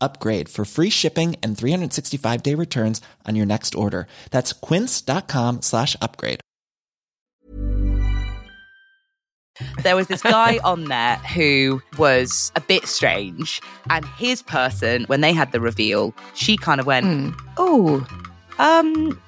upgrade for free shipping and 365 day returns on your next order. That's quince.com slash upgrade. There was this guy on there who was a bit strange, and his person, when they had the reveal, she kind of went, "Oh, um,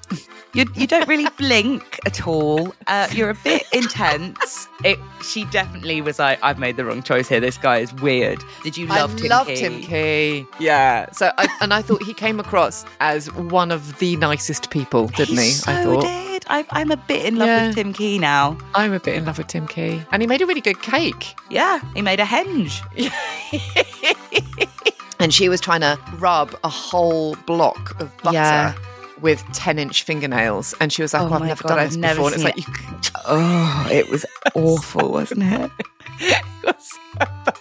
you you don't really blink at all. Uh, you're a bit intense." It. She definitely was like, "I've made the wrong choice here. This guy is weird." Did you love I Tim loved Key? Tim Key. Yeah. So, I, and I thought he came across as one of the nicest people, didn't he? He so I thought. did. I, I'm a bit in love Yeah. with Tim Key now. I'm a bit in love with Tim Key. And he made a really good cake. Yeah, he made a henge. And she was trying to rub a whole block of butter Yeah. With 10 inch fingernails. And she was like, Oh oh, I've my never God, done I've this never before. And it's seen like, you Oh, it was awful, wasn't it? it was so bad.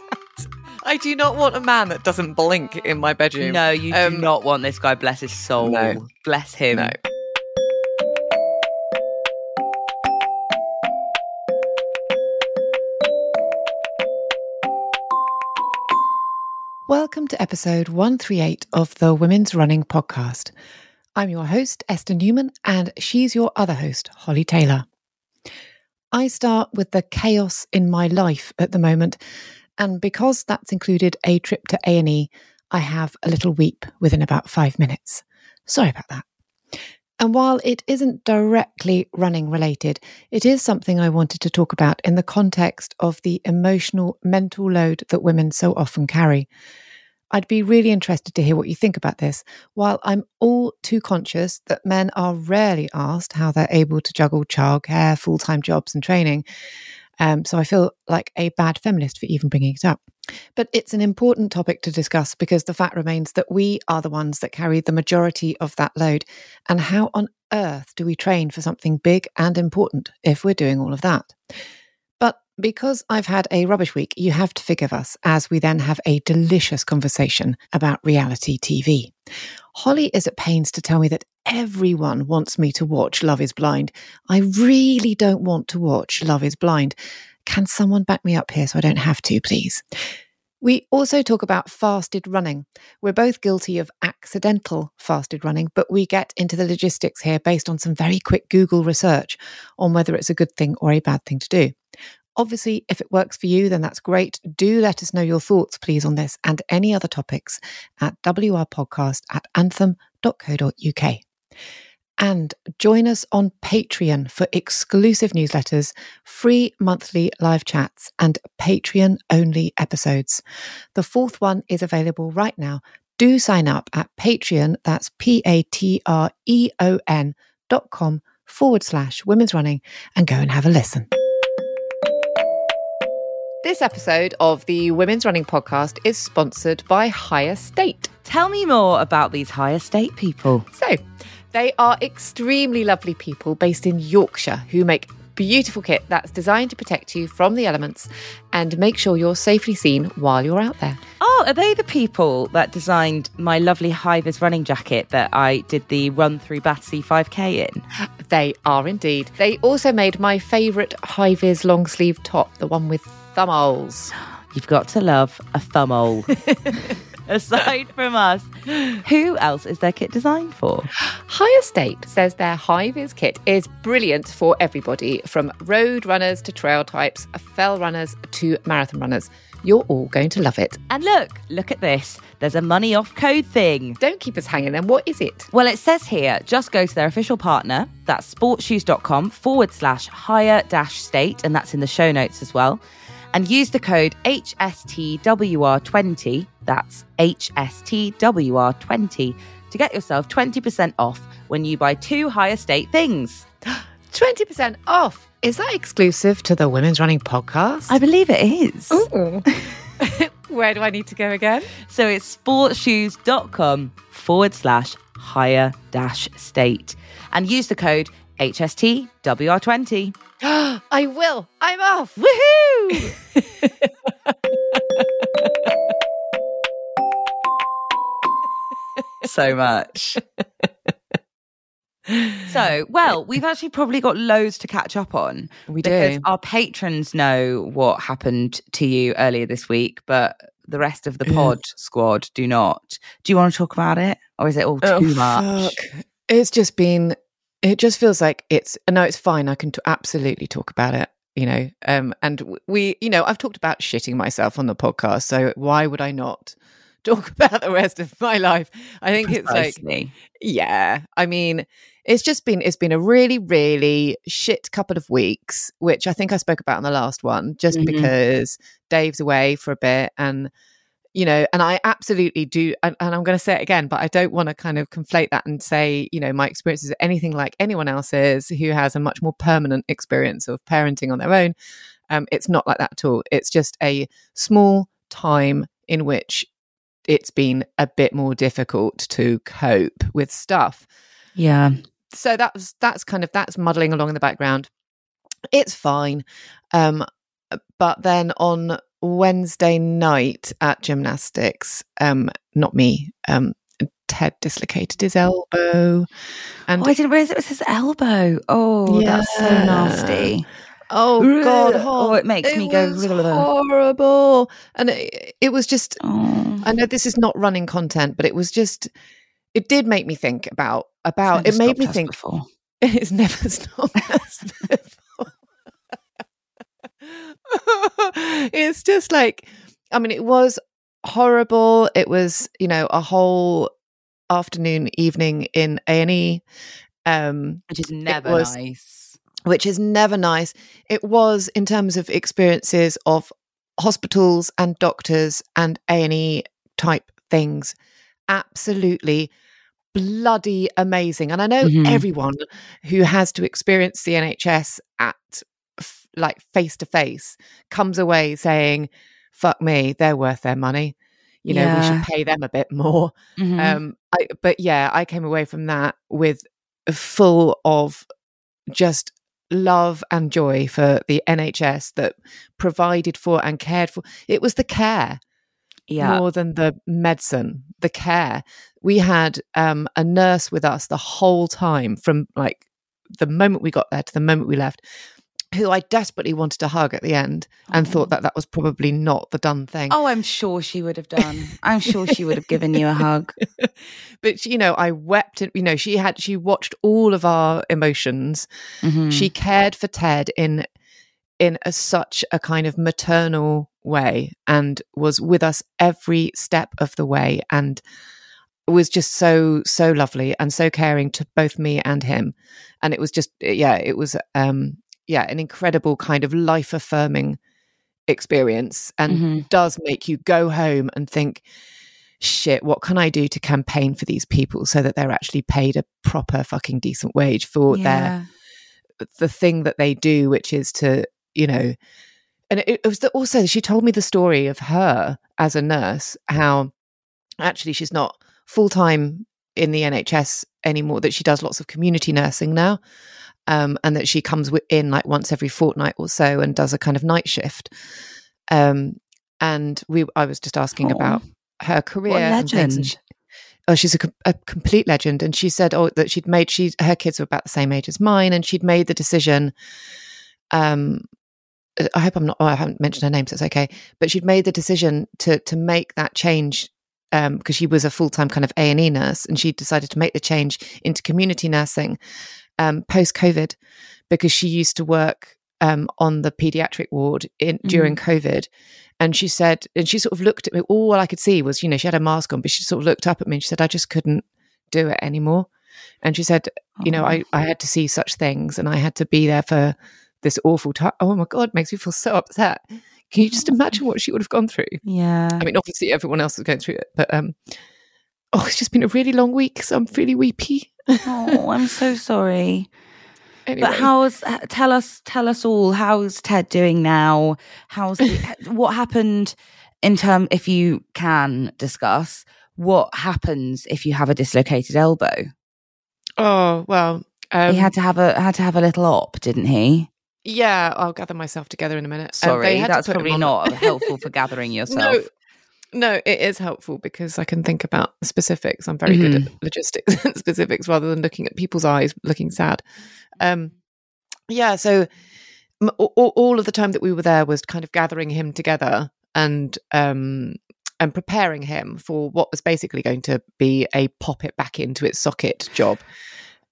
I do not want a man that doesn't blink in my bedroom. No, you do Um, not want this guy. Bless his soul. no. Bless him. No. Welcome to episode 138 of the Women's Running Podcast. I'm your host, Esther Newman, and she's your other host, Holly Taylor. I start with the chaos in my life at the moment, and because that's included a trip to A&E, I have a little weep within about five minutes. Sorry about that. And while it isn't directly running related, it is something I wanted to talk about in the context of the emotional, mental load that women so often carry. I'd be really interested to hear what you think about this, while I'm all too conscious that men are rarely asked how they're able to juggle childcare, full time jobs, and training. Um, so I feel like a bad feminist for even bringing it up. But it's an important topic to discuss because the fact remains that we are the ones that carry the majority of that load. And how on earth do we train for something big and important if we're doing all of that? Because I've had a rubbish week, you have to forgive us as we then have a delicious conversation about reality TV. Holly is at pains to tell me that everyone wants me to watch Love is Blind. I really don't want to watch Love is Blind. Can someone back me up here so I don't have to, please? We also talk about fasted running. We're both guilty of accidental fasted running, but we get into the logistics here based on some very quick Google research on whether it's a good thing or a bad thing to do. Obviously, if it works for you, then that's great. Do let us know your thoughts, please, on this and any other topics at wrpodcast at anthem.co.uk. And join us on Patreon for exclusive newsletters, free monthly live chats, and Patreon only episodes. The fourth one is available right now. Do sign up at Patreon, that's P A T R E O N dot com forward slash women's running, and go and have a listen. This episode of the Women's Running Podcast is sponsored by Higher State. Tell me more about these Higher State people. So, they are extremely lovely people based in Yorkshire who make beautiful kit that's designed to protect you from the elements and make sure you're safely seen while you're out there. Oh, are they the people that designed my lovely Hivers running jacket that I did the run through Battersea 5K in? They are indeed. They also made my favourite vis long sleeve top, the one with thumb holes. You've got to love a thumbhole. Aside from us, who else is their kit designed for? Higher State says their high vis kit is brilliant for everybody from road runners to trail types, fell runners to marathon runners. You're all going to love it. And look, look at this. There's a money off code thing. Don't keep us hanging then. What is it? Well, it says here just go to their official partner, that's sportsshoes.com forward slash higher dash state, and that's in the show notes as well. And use the code HSTWR20, that's HSTWR20, to get yourself 20% off when you buy two higher state things. 20% off. Is that exclusive to the Women's Running podcast? I believe it is. Where do I need to go again? So it's sportsshoes.com forward slash higher dash state and use the code HSTWR20. I will. I'm off. Woohoo! so much. so, well, we've actually probably got loads to catch up on. We because do. our patrons know what happened to you earlier this week, but the rest of the pod squad do not. Do you want to talk about it? Or is it all oh, too Oh, much? fuck. It's just been. It just feels like it's. No, it's fine. I can t- absolutely talk about it. You know, um, and we, you know, I've talked about shitting myself on the podcast, so why would I not talk about the rest of my life? I think it's like, yeah. I mean, it's just been it's been a really really shit couple of weeks, which I think I spoke about in the last one, just Mhm. because Dave's away for a bit and you know, and I absolutely do, and, and I'm going to say it again, but I don't want to kind of conflate that and say, you know, my experience is anything like anyone else's who has a much more permanent experience of parenting on their own. Um, it's not like that at all. It's just a small time in which it's been a bit more difficult to cope with stuff. Yeah. So that's that's kind of that's muddling along in the background. It's fine. Um, but then on Wednesday night at gymnastics, um, not me, um, Ted dislocated his elbow, and oh, I didn't realize it was his elbow. Oh, yeah. that's so nasty. oh god, Oh, it makes me go horrible, and it, it was just. Oh. I know this is not running content, but it was just. It did make me think about about. It made me think. before. It's never stopped us before. it's just like, I mean, it was horrible. It was, you know, a whole afternoon, evening in A and E, um, Which is never was- nice. which is never nice. It was in terms of experiences of hospitals and doctors and A and E type things, absolutely bloody amazing. And I know Mhm. everyone who has to experience the NHS at like face to face comes away saying, "Fuck me, they're worth their money." You know, we should pay them a bit more. Mhm. Um, I, but yeah, I came away from that with full of just love and joy for the NHS that provided for and cared for. It was the care yeah. more than the medicine, the care. We had um, a nurse with us the whole time from like the moment we got there to the moment we left, who I desperately wanted to hug at the end and thought that that was probably not the done thing. Oh, I'm sure she would have done. I'm sure she would have given you a hug. but you know, I wept. and You know, she had she watched all of our emotions. Mhm. She cared for Ted in in a, such a kind of maternal way and was with us every step of the way and was just so so lovely and so caring to both me and him and it was just yeah it was um yeah an incredible kind of life affirming experience and Mhm. does make you go home and think shit what can i do to campaign for these people so that they're actually paid a proper fucking decent wage for their the thing that they do, which is to, you know, and it, it was the, also she told me the story of her as a nurse, how actually she's not full time in the NHS anymore, that she does lots of community nursing now. Um, and that she comes in like once every fortnight or so and does a kind of night shift. Um, and we, I was just asking Oh, about her career. And things, and she- oh, she's a, a complete legend. And she said, oh, that she'd made she her kids were about the same age as mine, and she'd made the decision. Um, I hope I'm not. Oh, I haven't mentioned her name, so it's okay. But she'd made the decision to to make that change um, because she was a full time kind of A and E nurse, and she decided to make the change into community nursing um, post COVID because she used to work um, on the pediatric ward in during COVID. And she said, and she sort of looked at me. All I could see was, you know, she had a mask on, but she sort of looked up at me and she said, I just couldn't do it anymore. And she said, you know, I, I had to see such things and I had to be there for this awful time. Oh my God, makes me feel so upset. Can you just imagine what she would have gone through? Yeah. I mean, obviously everyone else is going through it, but um, oh, it's just been a really long week, so I'm really weepy. oh, I'm so sorry. Anyway. But how's h- tell us tell us all how's Ted doing now? How's the, what happened in term if you can discuss what happens if you have a dislocated elbow? Oh well, um, he had to have a had to have a little op, didn't he? yeah. I'll gather myself together in a minute. Um, Sorry, that's probably on- not helpful for gathering yourself. No, no, it is helpful because I can think about specifics. I'm very good Mm-hmm. at logistics and specifics rather than looking at people's eyes looking sad. Um, yeah, so m- all, all of the time that we were there was kind of gathering him together and um, and preparing him for what was basically going to be a pop it back into its socket job.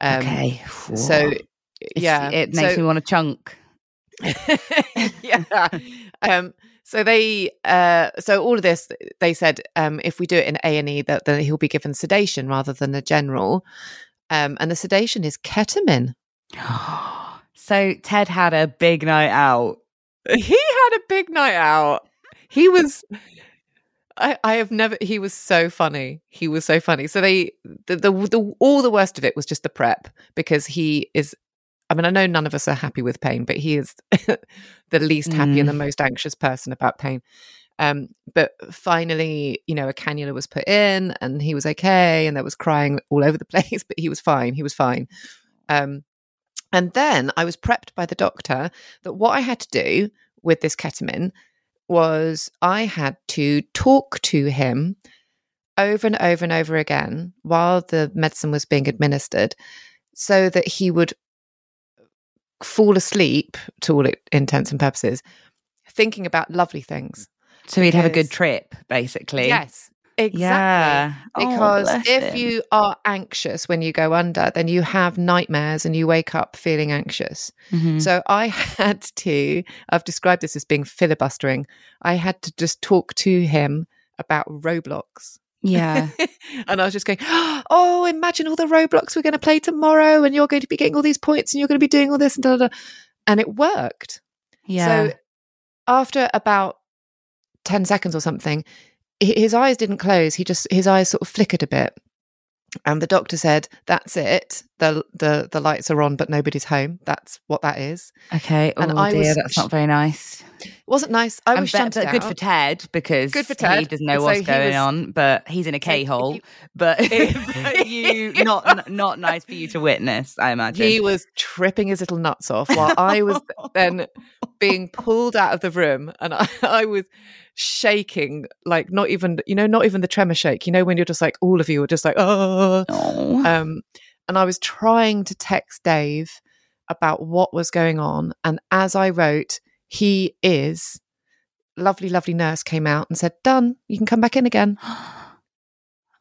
Um, okay, So It's- yeah, it makes so- me want to chunk. yeah. Um, so they, uh, so all of this, they said, um, if we do it in A and E, that then he'll be given sedation rather than a general. Um, and the sedation is ketamine. so Ted had a big night out. He had a big night out. He was. I, I have never. He was so funny. He was so funny. So they, the, the, the, all the worst of it was just the prep because he is. I mean, I know none of us are happy with pain, but he is the least happy and the most anxious person about pain. Um, but finally, you know, a cannula was put in, and he was okay, and there was crying all over the place, but he was fine. He was fine. Um, and then I was prepped by the doctor that what I had to do with this ketamine was I had to talk to him over and over and over again while the medicine was being administered so that he would fall asleep to all intents and purposes thinking about lovely things So he'd have a good trip, basically. yes exactly Yeah. Oh, because bless if him. you are anxious when you go under then you have nightmares and you wake up feeling anxious Mhm. so I had to, I've described this as being filibustering. I had to just talk to him about Roblox. Yeah. and I was just going, Oh, imagine all the Roblox we're going to play tomorrow, and you're going to be getting all these points, and you're going to be doing all this, and da, da, da. And it worked. Yeah. So after about 10 seconds or something, his eyes didn't close. He just, his eyes sort of flickered a bit. And the doctor said, That's it. The, the, the lights are on, but nobody's home. That's what that is. okay. Oh and I dear, was that's not very nice. It wasn't nice. I And was be- shunted but good out. for Ted because Good for ted. he doesn't know So what's going was- on, but he's in a k-hole But, you not not nice for you to witness, I imagine. He was tripping his little nuts off while I was then being pulled out of the room and I, I was shaking like not even you know not even the tremor shake you know when you're just like all of you are just like oh Oh. um and I was trying to text Dave about what was going on and as I wrote he is lovely lovely nurse came out and said done you can come back in again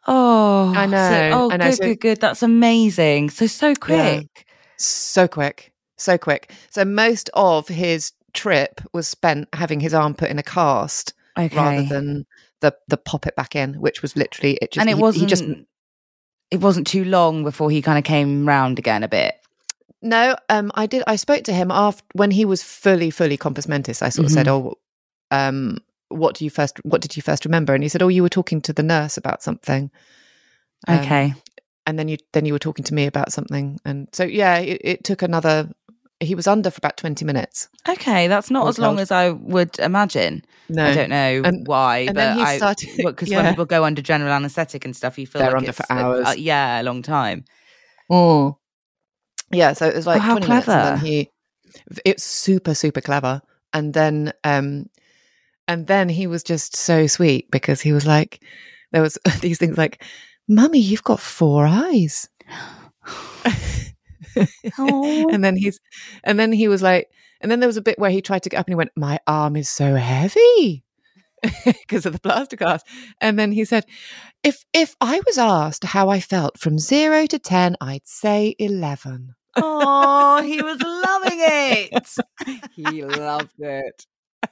Oh, I so- know, oh, I know. good, So- good, good. That's amazing. So so quick. so quick, so quick. So most of his trip was spent having his arm put in a cast Okay. rather than the the pop it back in, which was literally it. Just and it he- wasn't. He just it wasn't too long before he kind of came round again a bit. no. Um, I did. I spoke to him after when he was fully fully compos mentis. I sort of said, "Oh, um, what do you first? What did you first remember?" And he said, "Oh, you were talking to the nurse about something." Um, Okay. and then you then you were talking to me about something, and so yeah, it, it took another. He was under for about twenty minutes. Okay, that's not Oh, as long as I would imagine. No, I don't know And- why, and but then he I started- because yeah. when people go under general anaesthetic and stuff, you feel They're like under for a- hours. uh, yeah, a long time. Oh. Yeah, so it was like Oh, how 20 minutes, and clever. then he, it's super super clever, and then um, and then he was just so sweet because he was like, there was these things like, "Mummy, you've got four eyes," Oh. Oh. and then he's, and then he was like, and then there was a bit where he tried to get up and he went, "My arm is so heavy." because of the plaster cast. And then he said, if if I was asked how I felt from zero to ten, I'd say eleven. oh, he was loving it. He loved it.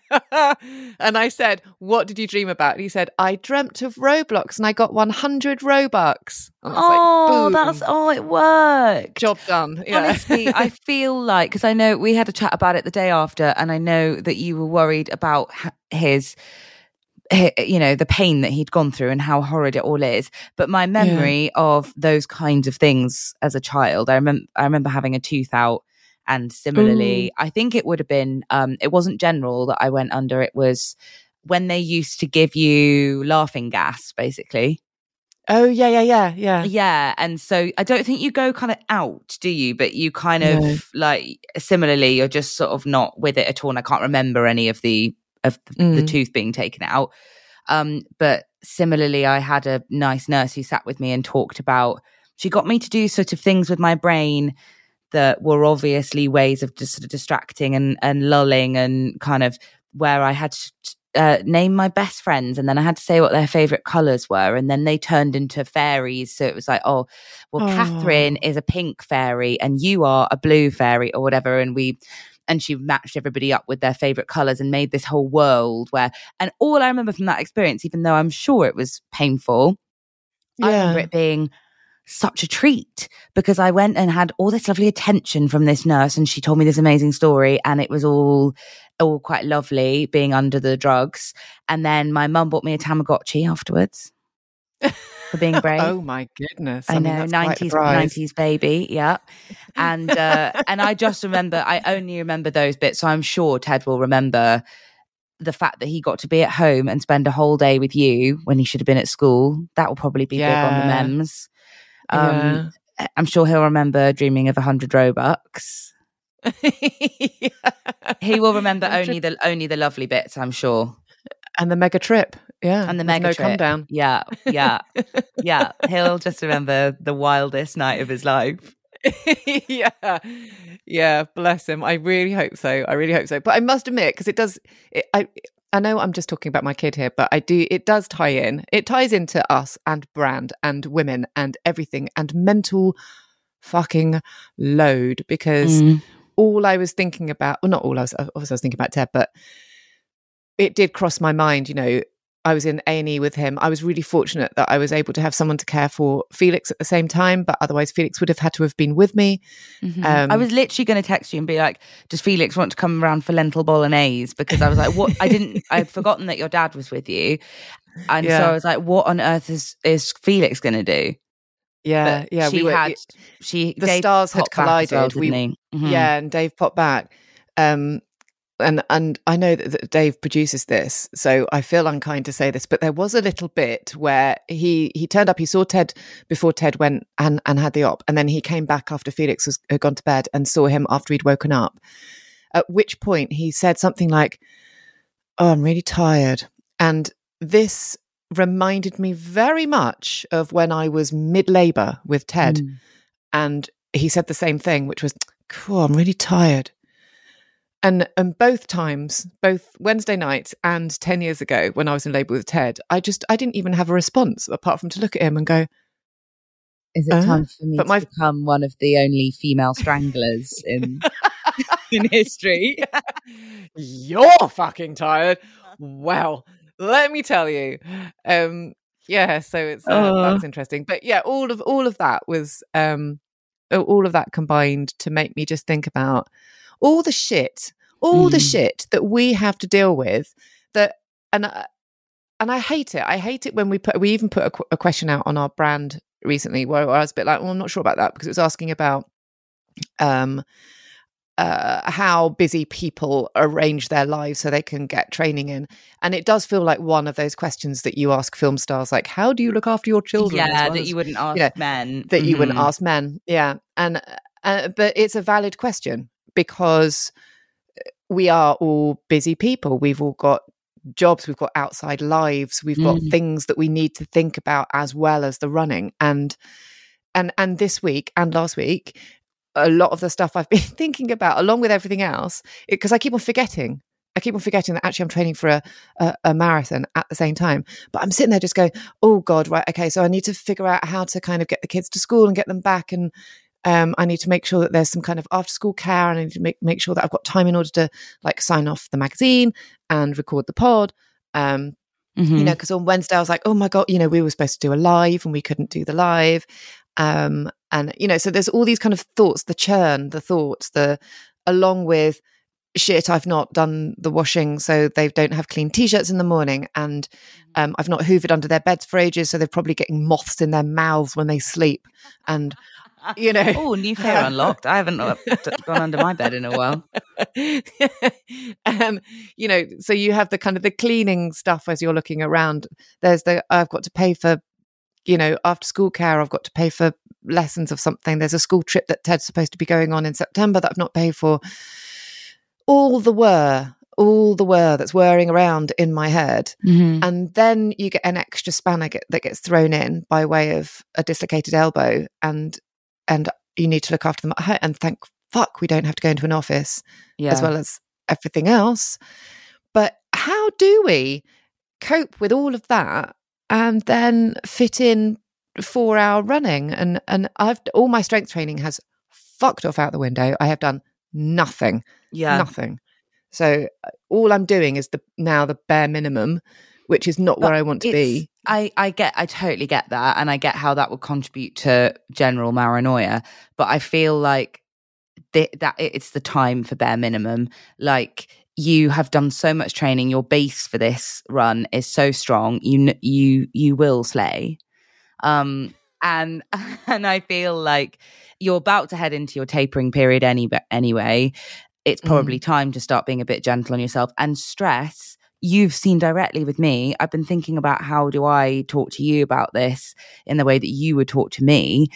and I said, What did you dream about? And he said, I dreamt of Roblox and I got 100 Robux. And I was like, Oh, "Boom. that's oh, it worked. job done. Yeah. Honestly, I feel like because I know we had a chat about it the day after, and I know that you were worried about his, you know, the pain that he'd gone through and how horrid it all is. But my memory of those kinds of things as a child, I remember, I remember having a tooth out, and similarly, I think it would have been, um, it wasn't general that I went under. It was when they used to give you laughing gas, basically. oh, yeah, yeah, yeah, yeah. Yeah. And so I don't think you go kind of out, do you? But you kind of No. like similarly, you're just sort of not with it at all. And I can't remember any of the of the, the Mm. tooth being taken out. Um, but similarly, I had a nice nurse who sat with me and talked about she got me to do sort of things with my brain that were obviously ways of just sort of distracting and, and lulling and kind of where I had to uh, name my best friends and then I had to say what their favorite colors were. And then they turned into fairies. So it was like, oh, well, Catherine Oh. is a pink fairy and you are a blue fairy or whatever. And we, and she matched everybody up with their favorite colors and made this whole world where, and all I remember from that experience, even though I'm sure it was painful, I remember it being such a treat because I went and had all this lovely attention from this nurse and she told me this amazing story and it was all all quite lovely being under the drugs and then my mum bought me a Tamagotchi afterwards for being brave. Oh, my goodness. I, mean, know, that's quite a nineties nineties baby, yeah. And uh, and I just remember, I only remember those bits. So I'm sure Ted will remember the fact that he got to be at home and spend a whole day with you when he should have been at school. That will probably be big on the Yeah. mems. Um, I'm sure he'll remember dreaming of a hundred Robux. Yeah. He will remember only the only the lovely bits. I'm sure. and the mega trip. Yeah. And the mega no come down. Yeah, yeah, yeah. He'll just remember the wildest night of his life. yeah, yeah. Bless him. I really hope so. I really hope so. But I must admit, because it does. It, I I know I'm just talking about my kid here, but I do. It does tie in. It ties into us and brand and women and everything and mental fucking load because Mm. all I was thinking about. Well, not all I was. Obviously, I was thinking about Ted, but it did cross my mind. You know. I was in A and E with him. I was really fortunate that I was able to have someone to care for Felix at the same time. But otherwise, Felix would have had to have been with me. Mhm. Um, I was literally going to text you and be like, "Does Felix want to come around for lentil bolognese?" Because I was like, "What?" I didn't. I'd forgotten that your dad was with you, and so I was like, "What on earth is is Felix going to do?" Yeah, But yeah. She we were, had. She the Dave stars had as well, collided. We-? Mhm. yeah, and Dave popped back. Um, and and I know that, Dave produces this, so I feel unkind to say this, but there was a little bit where he he turned up. He saw Ted before Ted went and and had the op, and then he came back after Felix was, had gone to bed and saw him after he'd woken up. At which point he said something like, "Oh, I'm really tired," and this reminded me very much of when I was mid labor with Ted Mm. and he said the same thing, which was, "Cool, I'm really tired." And and both times, both Wednesday night and ten years ago, when I was in labour with Ted, I just I didn't even have a response apart from to look at him and go, Is it Uh, time for me but to my- become one of the only female stranglers in in history? "You're fucking tired." Well, let me tell you, um, yeah. So it's uh, that was interesting, but yeah, all of all of that was um, all of that combined to make me just think about all the shit, all the Mm. shit that we have to deal with. That and I, and I hate it. I hate it when we put we even put a, qu- a question out on our brand recently where I was a bit like, well, I'm not sure about that because it was asking about um uh, how busy people arrange their lives so they can get training in. And it does feel like one of those questions that you ask film stars, like, how do you look after your children? yeah, well that as- you wouldn't ask know, men. that you wouldn't Mhm. ask men. Yeah. And Uh, but it's a valid question because we are all busy people. We've all got jobs, we've got outside lives, we've got Mm. things that we need to think about as well as the running. And and and this week and last week, a lot of the stuff I've been thinking about, along with everything else, because I keep on forgetting. I keep on forgetting that actually I'm training for a, a a marathon at the same time. But I'm sitting there just going, "Oh God, right? Okay, so I need to figure out how to kind of get the kids to school and get them back, and um, I need to make sure that there's some kind of after school care, and I need to make make sure that I've got time in order to like sign off the magazine and record the pod." Um, Mhm. you know because on wednesday i was like oh my god you know we were supposed to do a live and we couldn't do the live um and you know so there's all these kind of thoughts the churn the thoughts the along with shit i've not done the washing so they don't have clean t-shirts in the morning and um, i've not hoovered under their beds for ages so they're probably getting moths in their mouths when they sleep and you know oh, new fear unlocked. I haven't uh, gone under my bed in a while. um, you know, so you have the kind of the cleaning stuff as you're looking around. There's the I've got to pay for, you know, after school care. I've got to pay for lessons of something. There's a school trip that Ted's supposed to be going on in September that I've not paid for. All the whir, all the whir that's whirring around in my head, Mhm. and then you get an extra spanner get, that gets thrown in by way of a dislocated elbow, and and you need to look after them at home. And thank fuck we don't have to go into an office Yeah. as well as everything else. But how do we cope with all of that and then fit in four hour running? And and I've all my strength training has fucked off out the window. I have done nothing, yeah. nothing. So uh, all I'm doing is the now the bare minimum, which is not where I want to be. I, I get, I totally get that. And I get how that would contribute to general paranoia. But I feel like th- that it's the time for bare minimum. Like you have done so much training. Your base for this run is so strong. You, you, you will slay. Um, and, and I feel like you're about to head into your tapering period any, anyway. It's probably time to start being a bit gentle on yourself and stress you've seen directly with me i've been thinking about how do i talk to you about this in the way that you would talk to me.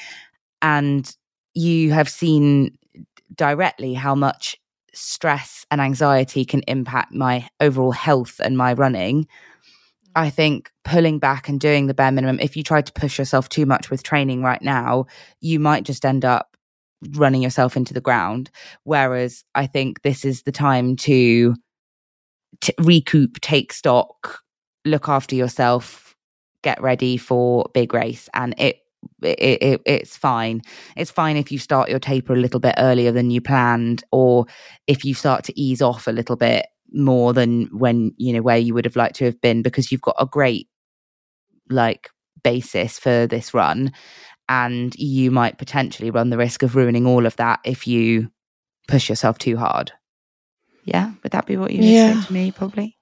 And you have seen directly how much stress and anxiety can impact my overall health and my running. I mm. think pulling back and doing the bare minimum if you try to push yourself too much with training right now you might just end up running yourself into the ground. Whereas i think this is the time to t- recoup, take stock, look after yourself, get ready for big race, and it. It, it it's fine. It's fine if you start your taper a little bit earlier than you planned, or if you start to ease off a little bit more than when you know where you would have liked to have been, because you've got a great like basis for this run, and you might potentially run the risk of ruining all of that if you push yourself too hard. Yeah, would that be what you would Yeah. say to me? Probably.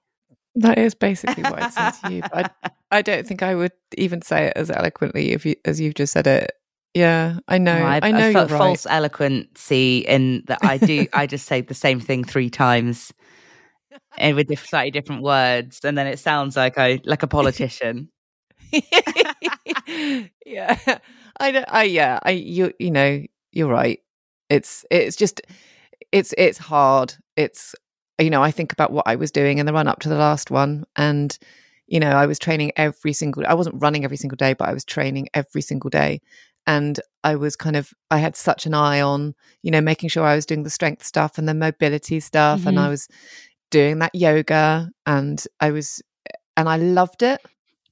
That is basically what I'd say to you. But I, I don't think I would even say it as eloquently if you, as you've just said it. Yeah, I know. No, I, I, know I you're felt right. false eloquency in that I do. I just say the same thing three times, and with diff- slightly different words, and then it sounds like I like a politician. yeah, I know. I yeah, I you you know you're right. It's it's just it's it's hard. It's you know I think about what I was doing in the run up to the last one, and you know I was training every single. I wasn't running every single day, but I was training every single day, and I was kind of I had such an eye on you know making sure I was doing the strength stuff and the mobility stuff, and Mhm. I was doing that yoga, and I was and I loved it.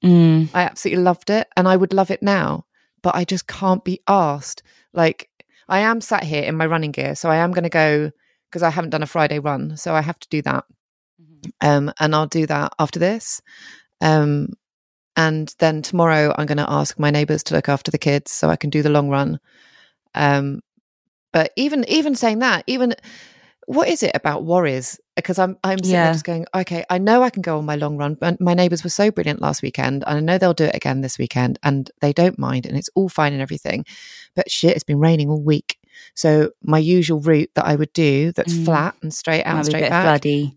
Mm. I absolutely loved it and I would love it now, but I just can't be asked. Like, I am sat here in my running gear, so I am going to go because I haven't done a Friday run, so I have to do that. Um, and I'll do that after this. Um, and then tomorrow I'm going to ask my neighbours to look after the kids so I can do the long run. Um, but even even saying that, even what is it about worries? Because I'm I'm sitting Yeah. just going, okay, I know I can go on my long run, but my neighbours were so brilliant last weekend, and I know they'll do it again this weekend, and they don't mind, and it's all fine and everything. But shit, it's been raining all week, so my usual route that I would do that's Mm. flat and straight out and straight back bloody.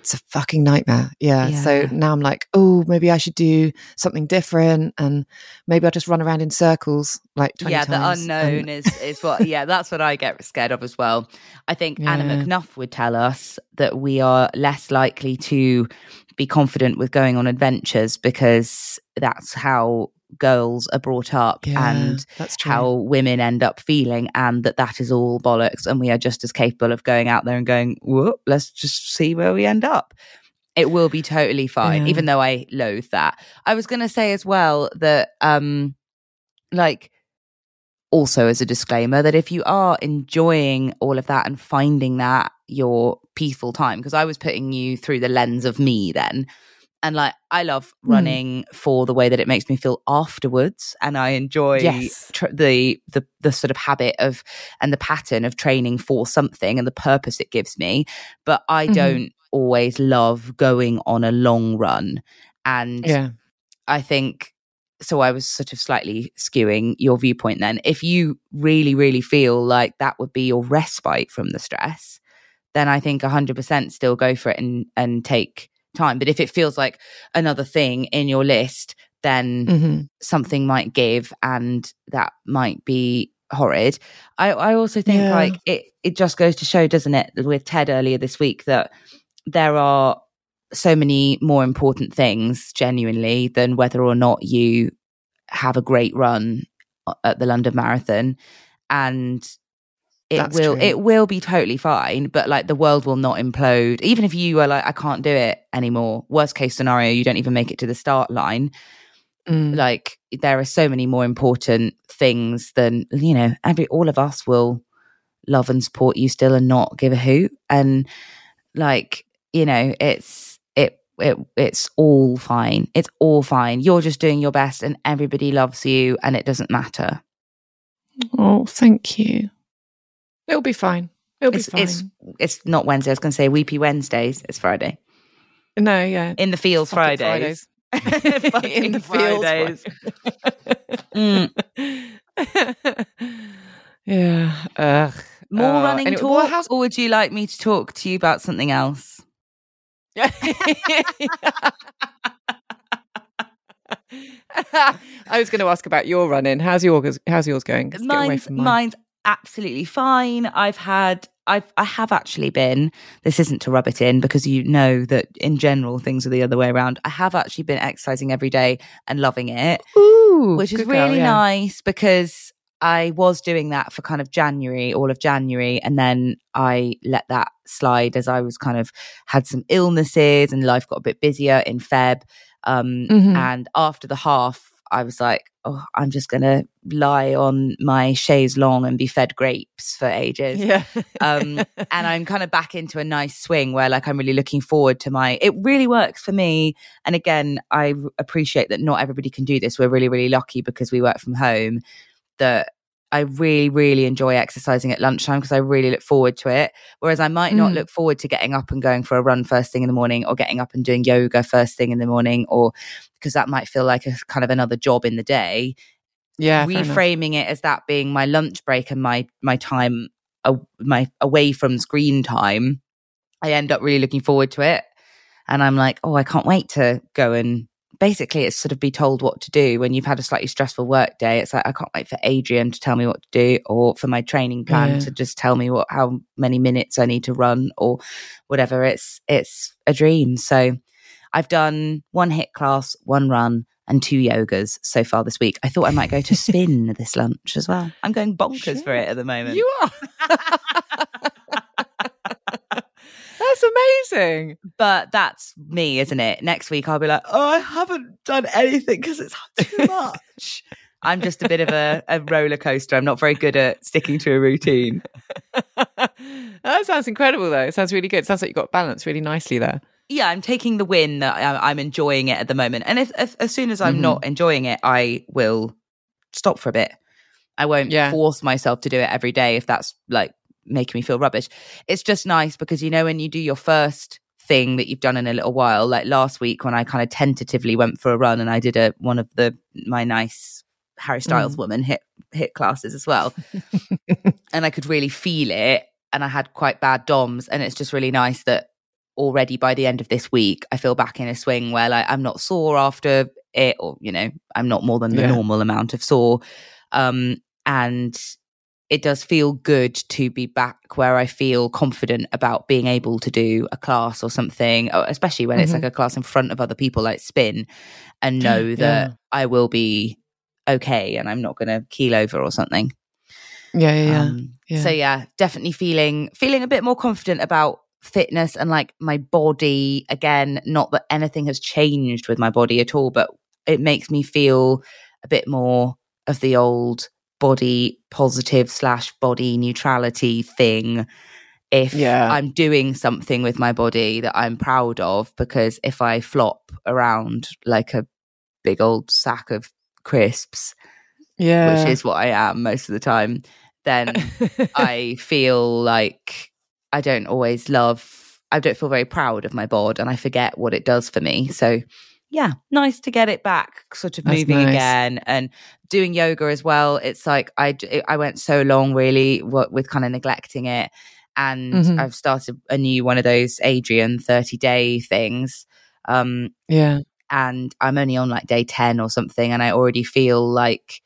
It's a fucking nightmare. Yeah. So now I'm like, oh, maybe I should do something different, and maybe I'll just run around in circles like 20 yeah, the unknown and- is is what. Yeah, that's what I get scared of as well. I think Anna McNuff would tell us that we are less likely to be confident with going on adventures because that's how girls are brought up Yeah, and how women end up feeling and that that is all bollocks and we are just as capable of going out there and going whoop let's just see where we end up. It will be totally fine Yeah. even though i loathe that. I was going to say as well that um like also as a disclaimer that if you are enjoying all of that and finding that your peaceful time because i was putting you through the lens of me then and like i love Hmm. running for the way that it makes me feel afterwards and i enjoy Yes. tr- the the the sort of habit of and the pattern of training for something and the purpose it gives me but i Mhm. don't always love going on a long run and yeah. I think so. I was sort of slightly skewing your viewpoint then. If you really, really feel like that would be your respite from the stress, then I think 100% still go for it and, and take time. But if it feels like another thing in your list, then hmm something might give and that might be horrid. I, I also think Yeah. like it, it just goes to show, doesn't it, with Ted earlier this week that there are so many more important things genuinely than whether or not you have a great run uh, at the London Marathon. And it That's will true. it will be totally fine, but like the world will not implode. Even if you are like, I can't do it anymore. Worst case scenario, you don't even make it to the start line Mm. like there are so many more important things than you know every all of us will love and support you still and not give a hoot and like you know it's it it it's all fine it's all fine you're just doing your best and everybody loves you and it doesn't matter Oh, thank you. It'll be fine. It'll it's be fine. it's it's not wednesday i was going to say weepy wednesdays it's friday no, yeah. in the fields Fucking fridays, in the fields. Fridays. Mm. yeah. Ugh. More Uh, running anyway, talk well, how's- or would you like me to talk to you about something else I was going to ask about your running. How's yours? How's yours going? Let's get away mine's, mine's absolutely fine. I've had, I've, I have actually been. This isn't to rub it in because you know that in general things are the other way around. I have actually been exercising every day and loving it, Ooh, which is good girl, really yeah. nice because I was doing that for kind of January, all of January, and then I let that slide as I was kind of had some illnesses and life got a bit busier in Feb. Um, Mhm. And after the half, I was like, oh, I'm just going to lie on my chaise long and be fed grapes for ages. Yeah. Um, and I'm kind of back into a nice swing where like I'm really looking forward to my it really works for me and again I appreciate that not everybody can do this we're really really lucky because we work from home that I really really enjoy exercising at lunchtime because I really look forward to it whereas I might not Mm. look forward to getting up and going for a run first thing in the morning or getting up and doing yoga first thing in the morning or because that might feel like a kind of another job in the day yeah. reframing it as that being my lunch break and my my time a, my away from screen time i end up really looking forward to it and i'm like oh i can't wait to go and basically it's sort of be told what to do when you've had a slightly stressful work day it's like i can't wait for adrian to tell me what to do or for my training plan Yeah. to just tell me what how many minutes i need to run or whatever it's it's a dream so i've done one HIIT class one run and two yogas so far this week. I thought I might go to spin this lunch as well. I'm going bonkers for it at the moment. You are. That's amazing. but that's me, isn't it? Next week I'll be like, oh, I haven't done anything because it's too much. I'm just a bit of a, a roller coaster. I'm not very good at sticking to a routine. that sounds incredible, though. It sounds really good. It sounds like you got balance really nicely there. Yeah, I'm taking the win that I'm enjoying it at the moment. And if, if as soon as I'm Mhm. not enjoying it, I will stop for a bit. I won't Yeah. force myself to do it every day if that's like making me feel rubbish. It's just nice because you know when you do your first thing that you've done in a little while, like last week when I kind of tentatively went for a run and I did a one of the my nice Harry Styles woman HIIT HIIT classes as well. and I could really feel it and I had quite bad DOMs and it's just really nice that already by the end of this week, I feel back in a swing where like I'm not sore after it, or you know, I'm not more than the Yeah. normal amount of sore. Um, and it does feel good to be back where I feel confident about being able to do a class or something, uh, especially when it's Mhm. like a class in front of other people like spin and know that Yeah. I will be okay and I'm not going to keel over or something. Yeah, yeah, yeah. Um, yeah. So yeah, definitely feeling feeling a bit more confident about fitness and like my body again. Not that anything has changed with my body at all, but it makes me feel a bit more of the old body positive slash body neutrality thing. If Yeah. I'm doing something with my body that I'm proud of, because if I flop around like a big old sack of crisps, yeah. which is what I am most of the time, then I feel like I don't always love, I don't feel very proud of my bod and I forget what it does for me. So, yeah, nice to get it back, sort of That's moving nice. again and doing yoga as well. It's like I I went so long really with kind of neglecting it. And Mhm. I've started a new one of those Adriene 30 day things. Um, yeah. and I'm only on like day 10 or something and I already feel like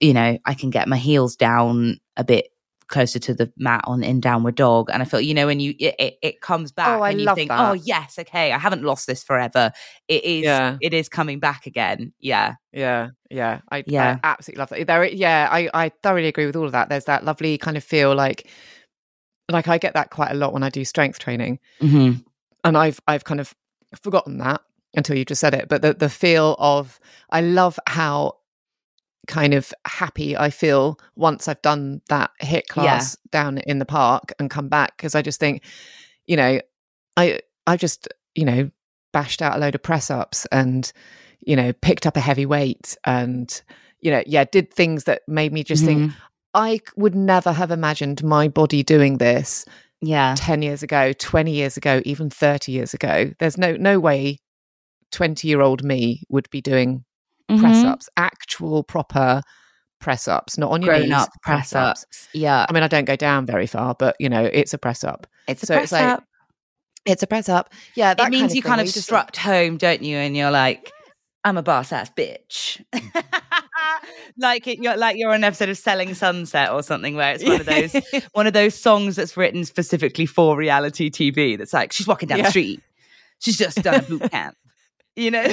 you know I can get my heels down a bit closer to the mat on in downward dog and I feel you know when you it, it, it comes back I and you think that. oh yes okay I haven't lost this forever it is Yeah. it is coming back again yeah Yeah, yeah, I, Yeah. I absolutely love that. There, yeah, I, I thoroughly agree with all of that. There's that lovely kind of feel like, like I get that quite a lot when I do strength training, mm-hmm. and I've I've kind of forgotten that until you just said it. But the the feel of I love how kind of happy I feel once I've done that HIIT Yeah. class down in the park and come back because I just think, you know, I I just you know bashed out a load of press ups and you know picked up a heavy weight and you know yeah did things that made me just think mm-hmm. I would never have imagined my body doing this yeah. 10 years ago 20 years ago even 30 years ago. There's no no way 20 year old me would be doing press Mhm. ups actual proper press ups not on your grown knees up press ups yeah i mean i don't go down very far but you know it's a press up it's a so press it's like up it's a press up yeah that it means kind of you kind of strut home, don't you? And you're like, I'm a boss ass bitch. like it, you're like you're on an episode of Selling Sunset or something where it's one of those one of those songs that's written specifically for reality TV. That's like she's walking down Yeah. the street, she's just done a boot camp. You know,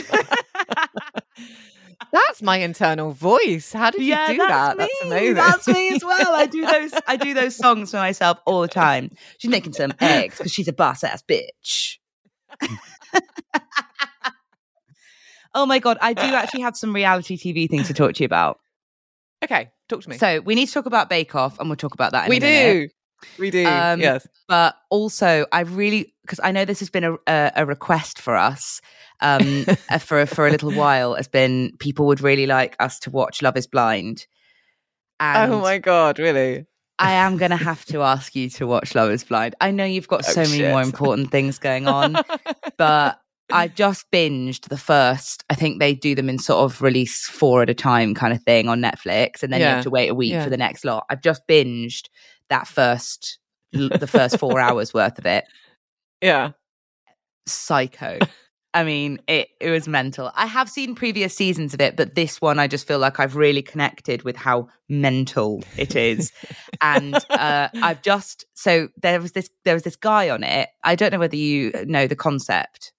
that's my internal voice how did you do that me. that's amazing That's me as well. I do those. I do those songs for myself all the time. She's making some eggs because she's a boss ass bitch. oh my god, I do actually have some reality TV things to talk to you about. okay talk to me So we need to talk about Bake Off, and we'll talk about that. In we a minute. We do Um, yes but also I really because I know this has been a, a, a request for us um, uh, for for a little while. Has been people would really like us to watch Love Is Blind. And oh my god really I am going to have to ask you to watch Love Is Blind. I know you've got Oh, so many more important things going on, but I just binged the first. I think they do them in sort of release four at a time kind of thing on Netflix, and then you have to wait a week Yeah. for the next lot. I've just binged that first, the first four hours worth of it. yeah Psycho. I mean, it it was mental. I have seen previous seasons of it, but this one I just feel like I've really connected with how mental it is. and uh, I've just so there was this there was this guy on it. I don't know whether you know the concept.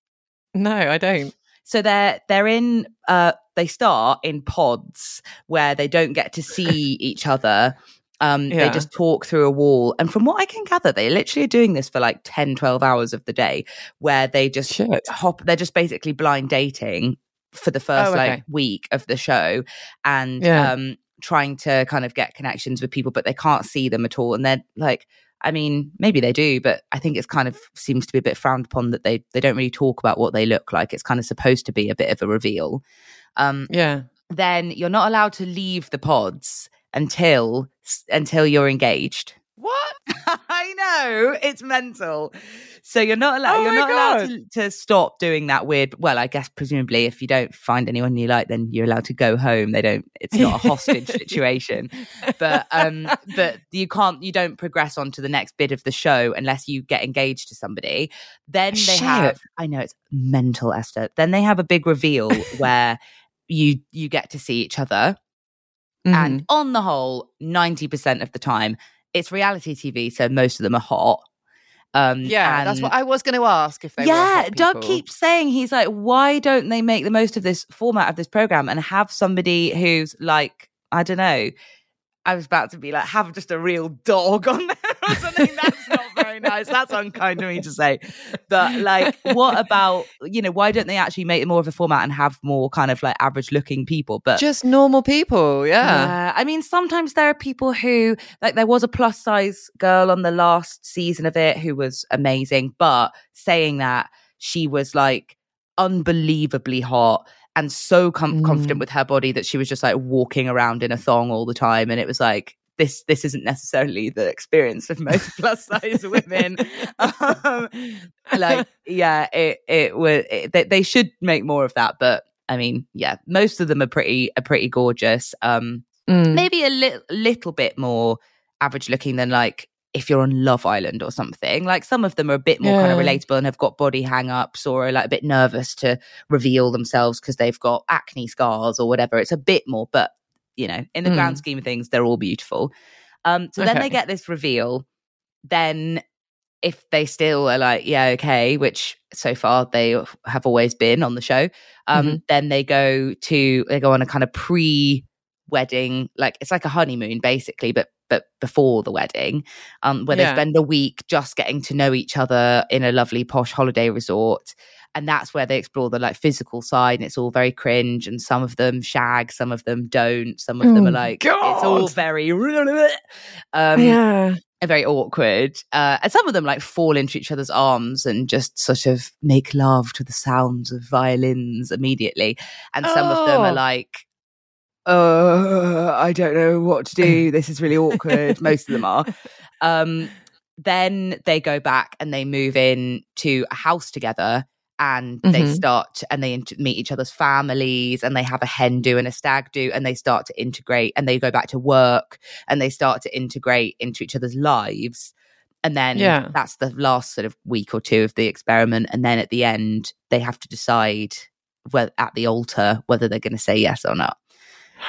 no i don't So they're they're in uh they start in pods where they don't get to see each other. Um they just talk through a wall. And from what I can gather, they literally are doing this for like 10, 12 hours of the day where they just Shit. hop they're just basically blind dating for the first Oh, okay. like week of the show and Yeah. um trying to kind of get connections with people, but they can't see them at all. And they're like I mean, maybe they do, but I think it's kind of seems to be a bit frowned upon that they they don't really talk about what they look like. It's kind of supposed to be a bit of a reveal. Um, yeah then you're not allowed to leave the pods until until you're engaged. What? I know it's mental. So you're not allowed. Oh you're not allowed to, to stop doing that weird. Well, I guess presumably, if you don't find anyone you like, then you're allowed to go home. They don't. It's not a hostage situation. But um, but you can't. You don't progress on to the next bit of the show unless you get engaged to somebody. Then they Shit. have. I know it's mental, Esther. Then they have a big reveal where you you get to see each other Mm-hmm. and on the whole 90% of the time it's reality tv so most of them are hot um yeah, that's what I was going to ask. If they yeah doug keeps saying he's like why don't they make the most of this format of this program and have somebody who's like i don't know i was about to be like have just a real dog on there or something that's not nice that's unkind of me to say but like what about you know why don't they actually make it more of a format and have more kind of like average looking people but just normal people. Yeah. yeah. I mean, sometimes there are people who, like, there was a plus size girl on the last season of it who was amazing, but saying that she was like unbelievably hot and so com- Mm. confident with her body that she was just like walking around in a thong all the time. And it was like, this, this isn't necessarily the experience of most plus size women. Um, like, yeah, it, it was, it, they, they should make more of that. But I mean, yeah, most of them are pretty, are pretty gorgeous. Um, Mm. maybe a li- little bit more average looking than like if you're on Love Island or something. Like some of them are a bit more kind of relatable and have got body hang ups or are like a bit nervous to reveal themselves because they've got acne scars or whatever. It's a bit more, but you know, in the grand Mm. scheme of things, they're all beautiful. Um, so then they get this reveal. Then if they still are like, yeah, okay, which so far they have always been on the show, um, Mm-hmm. then they go to they go on a kind of pre wedding, like it's like a honeymoon basically, but but before the wedding, um, where Yeah. they spend a week just getting to know each other in a lovely posh holiday resort. And that's where they explore the like physical side, and it's all very cringe. And some of them shag, some of them don't. Some of them are Oh, like it's all very um, yeah. very awkward. Uh, and some of them like fall into each other's arms and just sort of make love to the sounds of violins immediately. And some of them are Oh. like, uh, I don't know what to do. This is really awkward. Most of them are. Um, then they go back and they move in to a house together and they Mhm. start and they int- meet each other's families and they have a hen do and a stag do and they start to integrate and they go back to work and they start to integrate into each other's lives and then Yeah. that's the last sort of week or two of the experiment and then at the end they have to decide whether at the altar whether they're going to say yes or not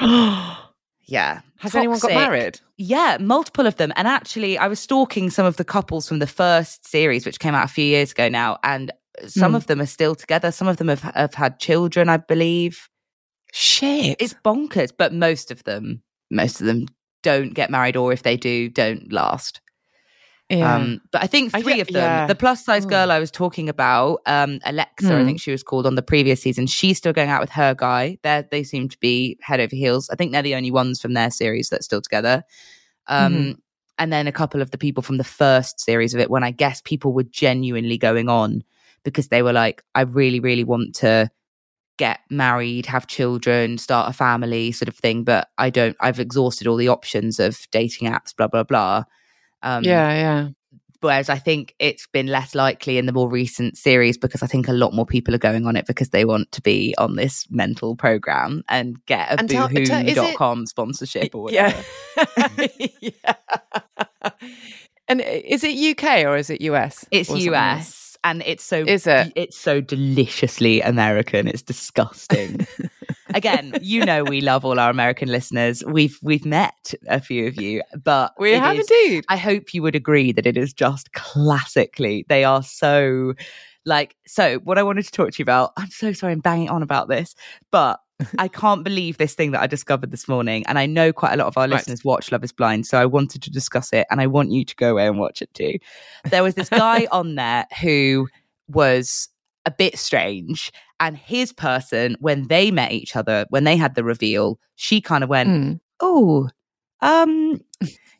yeah Has anyone got married? yeah, multiple of them. And actually, I was stalking some of the couples from the first series, which came out a few years ago now, and some Mm. of them are still together. Some of them have, have had children, I believe. Shit. It's bonkers, but most of them, most of them don't get married, or if they do, don't last. yeah. Um, but I think I three get- of them, yeah. the plus size Mm. girl I was talking about, um, Alexa, I Mm. think she was called on the previous season. She's still going out with her guy. They they seem to be head over heels. I think they're the only ones from their series that's still together. Um, Mm-hmm. And then a couple of the people from the first series of it, when I guess people were genuinely going on because they were like, I really, really want to get married, have children, start a family, sort of thing. But I don't. I've exhausted all the options of dating apps, blah blah blah. Um, yeah, yeah. Whereas I think it's been less likely in the more recent series because I think a lot more people are going on it because they want to be on this mental program and get a And tell- it- sponsorship or whatever. Yeah. yeah. And is it UK or is it US? It's? US and it's so Is it? it's so deliciously American. It's disgusting. Again, you know we love all our American listeners. We've we've met a few of you, but We have is- indeed. I hope you would agree that it is just classically. They are so like so what I wanted to talk to you about. I'm so sorry I'm banging on about this, but I can't believe this thing that I discovered this morning. And I know quite a lot of our Right. listeners watch Love is Blind, so I wanted to discuss it and I want you to go away and watch it too. There was this guy on there who was a bit strange and his person when they met each other when they had the reveal she kind of went Mm. oh um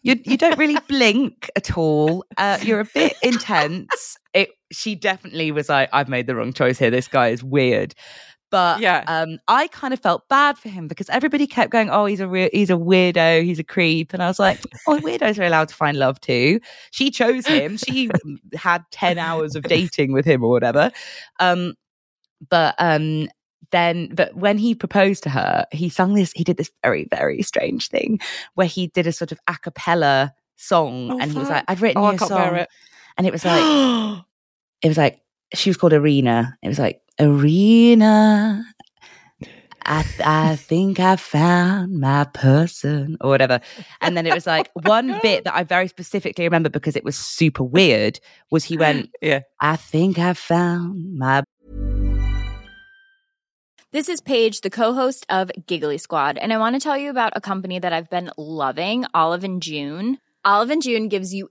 you you don't really blink at all uh you're a bit intense it she definitely was like i've made the wrong choice here this guy is weird But Yeah. um, I kind of felt bad for him because everybody kept going, "Oh, he's a re- he's a weirdo, he's a creep," and I was like, "Oh, weirdos are allowed to find love too." She chose him. She had ten hours of dating with him or whatever. Um, but um, then, but when he proposed to her, he sung this. He did this very very strange thing where he did a sort of a cappella song, Oh, and he was like, "I've written Oh, you a song," and it was like it was like she was called Arena. It was like Arena. I th- I think I found my person or whatever. And then it was like one bit that I very specifically remember because it was super weird was he went, Yeah. I think I found my This is Paige, the co-host of Giggly Squad, and I want to tell you about a company that I've been loving, Olive and June. Olive and June gives you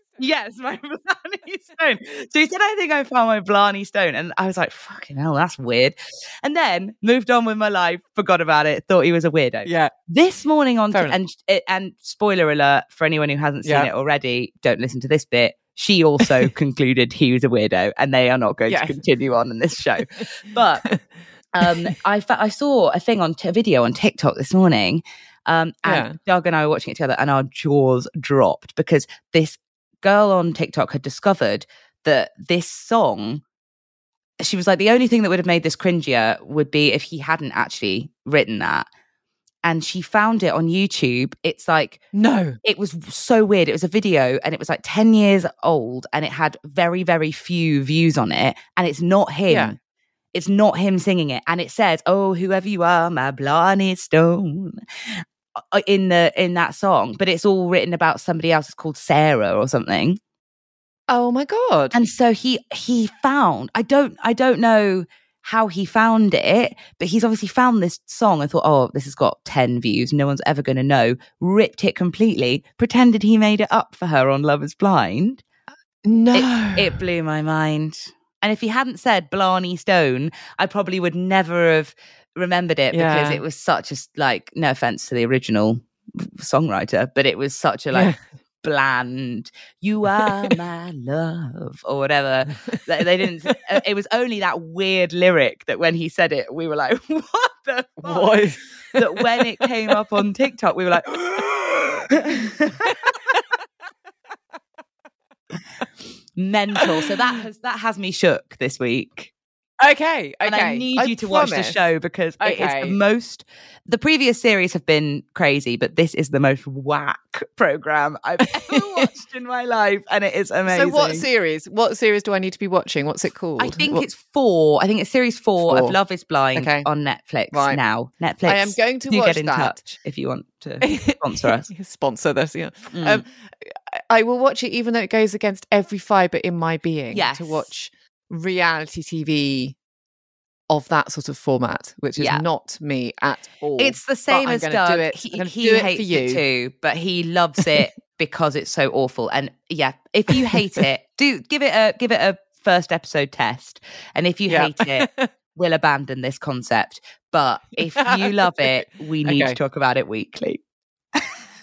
Yes, my Blarney Stone. So he said, I think I found my Blarney Stone. And I was like, fucking hell, that's weird. And then moved on with my life, forgot about it, thought he was a weirdo. Yeah. This morning on, t- and, eh, and spoiler alert for anyone who hasn't seen Yeah. it already, don't listen to this bit. She also concluded he was a weirdo and they are not going Yes. to continue on in this show. But um, I, fa- I saw a thing on t- a video on TikTok this morning. Um, and Doug and I were watching it together, and our jaws dropped because this girl on TikTok had discovered that this song. She was like, the only thing that would have made this cringier would be if he hadn't actually written that. And she found it on YouTube. It's like No. it was so weird. It was a video and it was like 10 years old and it had very, very few views on it. And it's not him. Yeah. It's not him singing it. And it says, Oh, whoever you are, my Blarney Stone Uh, in the in that song. But it's all written about somebody else. It's called Sarah or something. Oh my god. And so he he found, I don't I don't know how he found it, but he's obviously found this song and thought, oh, this has got 10 views. No one's ever going to know. Ripped it completely, pretended he made it up for her on Love is Blind. no. It, it blew my mind. And if he hadn't said Blarney Stone, I probably would never have remembered it because it was such a like, no offense to the original songwriter, but it was such a, like, bland you are my love or whatever. They, they didn't uh, it was only that weird lyric that when he said it we were like what the fuck? What? that when it came up on tiktok we were like mental. So that has that has me shook this week Okay. Okay. and I need you to watch the show because it is the most. The previous series have been crazy, but this is the most whack program I've ever watched in my life, and it is amazing. So what series? What series do I need to be watching? What's it called? I think What- it's four. I think it's series four, Four. of Love Is Blind Okay. on Netflix Right. now. Netflix. I am going to watch get in that. touch if you want to sponsor us. sponsor this. Yeah. Mm. Um, I- I will watch it even though it goes against every fiber in my being. Yes. To watch reality TV of that sort of format, which is Yeah. not me at all. It's the same as Doug. do it. He, he do it for hates you. it too, but he loves it because it's so awful. And yeah, if you hate it, do give it a give it a first episode test. And if you Yeah. hate it, we'll abandon this concept. But if you love it, we need Okay. to talk about it weekly.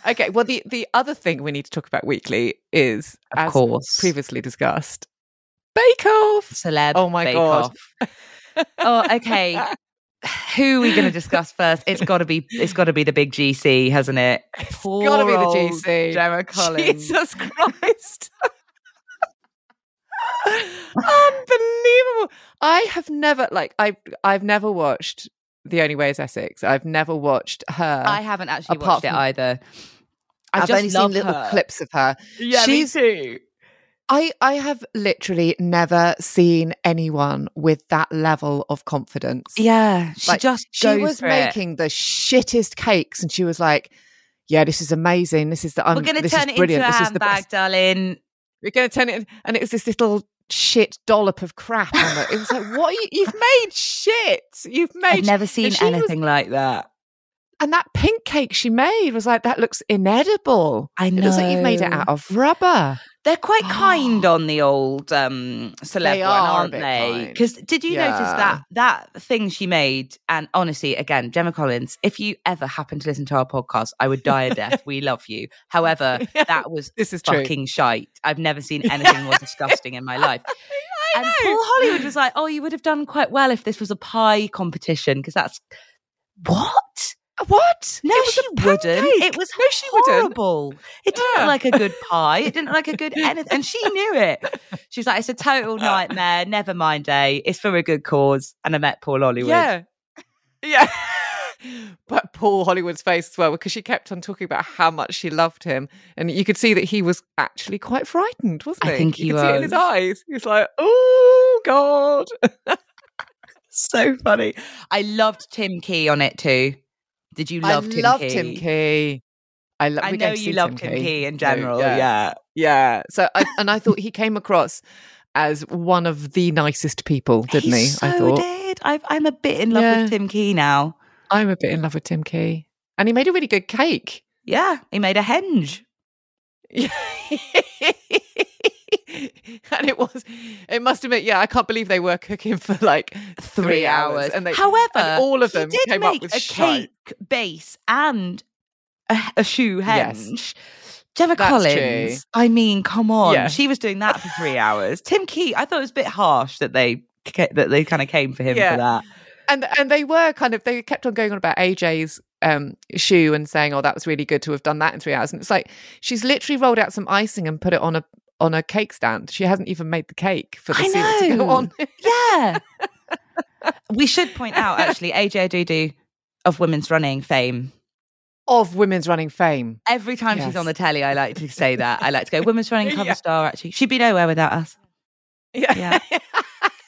Okay, well, the, the other thing we need to talk about weekly is, Of as course. previously discussed, Bake Off. Celeb. Oh my Bake God. Off. oh, okay. Who are we going to discuss first? It's got to be. It's got to be the big GC, hasn't it? It's gotta be the GC. Gemma Collins. Jesus Christ. Unbelievable. I have never like I've I've never watched The Only Way is Essex. I've never watched her. I haven't actually watched it either. I I've just only seen little her. clips of her. Yeah, She's- me too. I I have literally never seen anyone with that level of confidence. Yeah, she Like, just she was for it. making the shittest cakes and she was like yeah this is amazing this is the I'm, We're going to this turn it brilliant into a handbag, darling. we're going to turn it and it was this little shit dollop of crap on it it was like what you, you've made shit you've made I've never seen she was- anything like that. and that pink cake she made was like that looks inedible I know. it looks like you've made it out of rubber They're quite kind on the old um celeb They one, are aren't they? Because did you notice that that thing she made? And honestly, again, Gemma Collins, if you ever happen to listen to our podcast, I would die a death. we love you. However, that was this is true fucking shite. I've never seen anything more disgusting in my life. And. Paul Hollywood was like, "Oh, you would have done quite well if this was a pie competition because that's what." What No, It was she wouldn't. It was no she wouldn't horrible. It didn't Yeah. look like a good pie. It didn't look like a good anything. And she knew it. She's like, it's a total nightmare. Never mind, eh? It's for a good cause. And I met Paul Hollywood. Yeah. Yeah. but Paul Hollywood's face as well, because she kept on talking about how much she loved him. And you could see that he was actually quite frightened, wasn't he? I he? think you he could see it in his eyes. He was like, oh, God. So funny. I loved Tim Key on it too. Did you love I Tim love Key? Tim Key. I, lo- I know you love Tim Tim Key. Key in So, general. yeah. yeah. Yeah. So, I, and I thought he came across as one of the nicest people, didn't he? so I thought. did. I've, I'm a bit in love Yeah. with Tim Key now. I'm a bit in love with Tim Key. And he made a really good cake. Yeah, he made a henge. And it was, it must admit, yeah, I can't believe they were cooking for like three, hours. And they, However, and all of them did came make up with a shite. cake base and a, a shoe Yes. henge. Gemma That's Collins. true. I mean, come on, Yeah. she was doing that for three hours. Tim Key, I thought it was a bit harsh that they that they kind of came for him Yeah. for that. And and they were kind of they kept on going on about AJ's um shoe and saying, Oh, that was really good to have done that in three hours. And it's like she's literally rolled out some icing and put it on a on a cake stand. She hasn't even made the cake for the I to go on. Yeah. we should point out actually AJ Odudu of women's running fame. of women's running fame. Every time she's on the telly, I like to say that. I like to go, women's running cover Yeah. star, actually. She'd be nowhere without us. Yeah.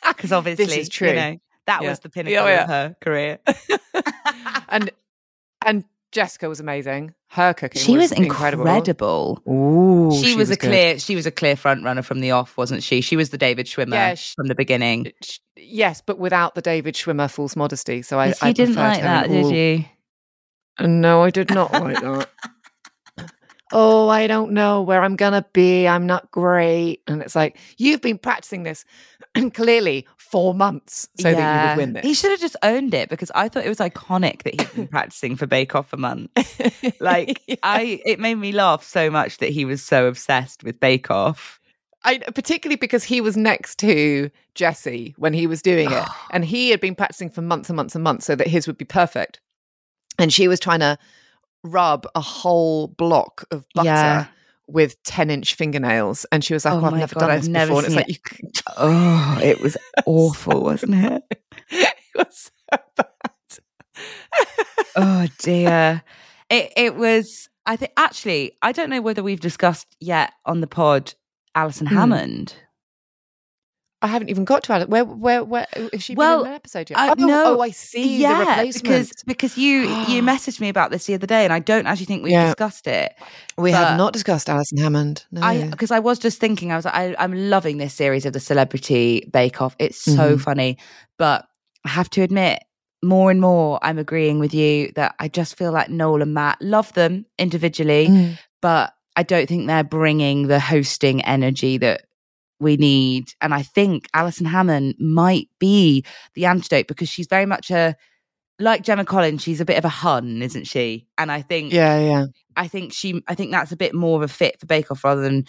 Because obviously, this is true. you know, that Yeah. was the pinnacle of her career. and and Jessica was amazing. Her cooking she was incredible. incredible. Ooh, she, was, a good. clear she was a clear front runner from the off, wasn't she? She was the David Schwimmer Yeah, she- from the beginning. Sh- Yes, but without the David Schwimmer false modesty. So I, Yes, I you didn't like that, in did you? Uh, no, I did not like that. oh, I don't know where I'm gonna be. I'm not great. And it's like you've been practicing this clearly four months so that you would win this. He should have just owned it because I thought it was iconic that he'd been practicing for Bake Off for months. Like I, it made me laugh so much that he was so obsessed with Bake Off. I particularly because he was next to Jesse when he was doing it, and he had been practicing for months and months and months so that his would be perfect. And she was trying to rub a whole block of butter Yeah. With ten inch fingernails, and she was like, Oh "Oh, I've never God, done I've this never before." And it's like, you, Oh, it was awful, wasn't it? it was so bad. Oh dear. It it was I think actually I don't know whether we've discussed yet on the pod Alison Hmm. Hammond. I haven't even got to Alex. Where, where, where is she? Well, been in an episode yet? I- oh, no. oh, I see the replacement. because because you you messaged me about this the other day and I don't actually think we've Yeah. discussed it. we have not discussed Alison Hammond. No. I because I was just thinking I was like I, I'm loving this series of the Celebrity Bake Off. It's so Mhm. funny, but I have to admit more and more I'm agreeing with you that I just feel like Noel and Matt love them individually, Mm. but I don't think they're bringing the hosting energy that we need. And I think Alison Hammond might be the antidote because she's very much a like Gemma Collins, she's a bit of a hun, isn't she? And I think, Yeah, yeah. I think she, I think that's a bit more of a fit for Bake Off rather than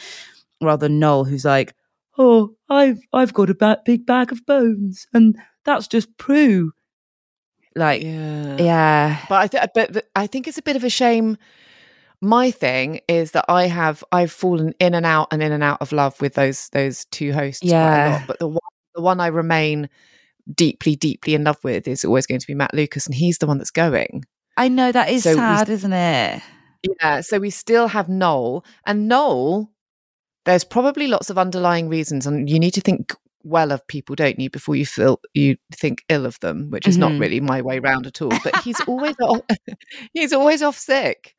rather than Noel, who's like, oh, I've I've got a ba- big bag of bones, and that's just Prue. Like, Yeah. yeah, But I th- but I think it's a bit of a shame. My thing is that I have I've fallen in and out and in and out of love with those those two hosts. quite a Yeah. lot. but the one the one I remain deeply deeply in love with is always going to be Matt Lucas, and he's the one that's going. I know that is So we- sad, isn't it? Yeah, so we still have Noel, and Noel. There's probably lots of underlying reasons, and you need to think well of people, don't you, before you feel you think ill of them, which is Mhm. not really my way round at all. But he's always off, he's always off sick.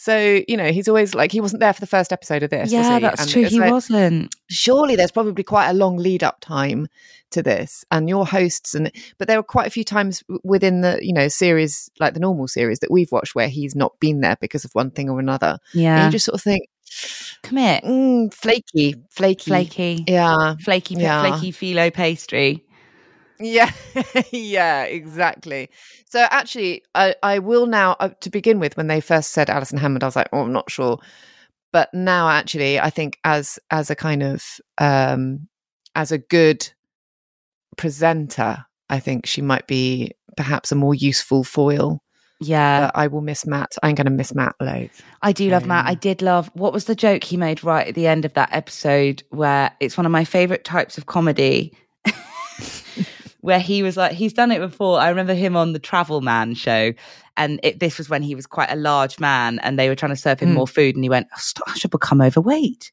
So you know he's always like he wasn't there for the first episode of this. yeah, that's And true. He like, wasn't. Surely there's probably quite a long lead up time to this, and your hosts and but there were quite a few times within the you know series like the normal series that we've watched where he's not been there because of one thing or another. And Yeah, you just sort of think, commit, mm, flaky, flaky, flaky, Yeah, flaky, Yeah. flaky phyllo pastry. Yeah, yeah, exactly. So actually, I, I will now. Uh, to begin with, when they first said Alison Hammond, I was like, oh, I'm not sure. But now, actually, I think as as a kind of um, as a good presenter, I think she might be perhaps a more useful foil. Yeah, But I will miss Matt. I'm going to miss Matt loads. I do love Matt. I Um, did love what was the joke he made right at the end of that episode where it's one of my favorite types of comedy. where he was like, he's done it before. I remember him on the Travel Man show, and it, this was when he was quite a large man, and they were trying to serve him Mm. more food, and he went, oh, stop, "I should become overweight."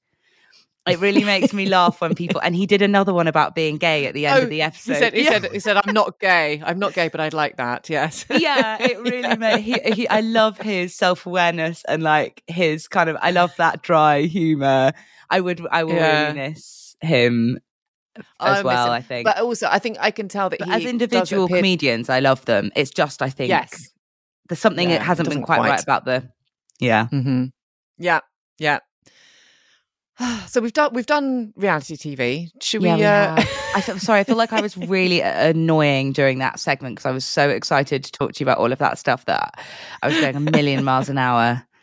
It really makes me laugh when people. And he did another one about being gay at the end Oh, of the episode. He said, he Yeah. said, he said, I'm not gay. I'm not gay, but I'd like that. Yes. yeah, it really made he, he I love his self-awareness and like his kind of I love that dry humor. I would I will Yeah. really miss him as miss well, him. I think. But also, I think I can tell that he as individual appear- comedians, I love them. It's just I think Yes. there's something Yeah, that it hasn't been quite, quite. right about the Yeah. hmm Yeah, yeah. So we've done we've done reality TV. Should Yeah, we? we uh, have. I feel sorry. I feel like I was really annoying during that segment because I was so excited to talk to you about all of that stuff that I was going a million miles an hour.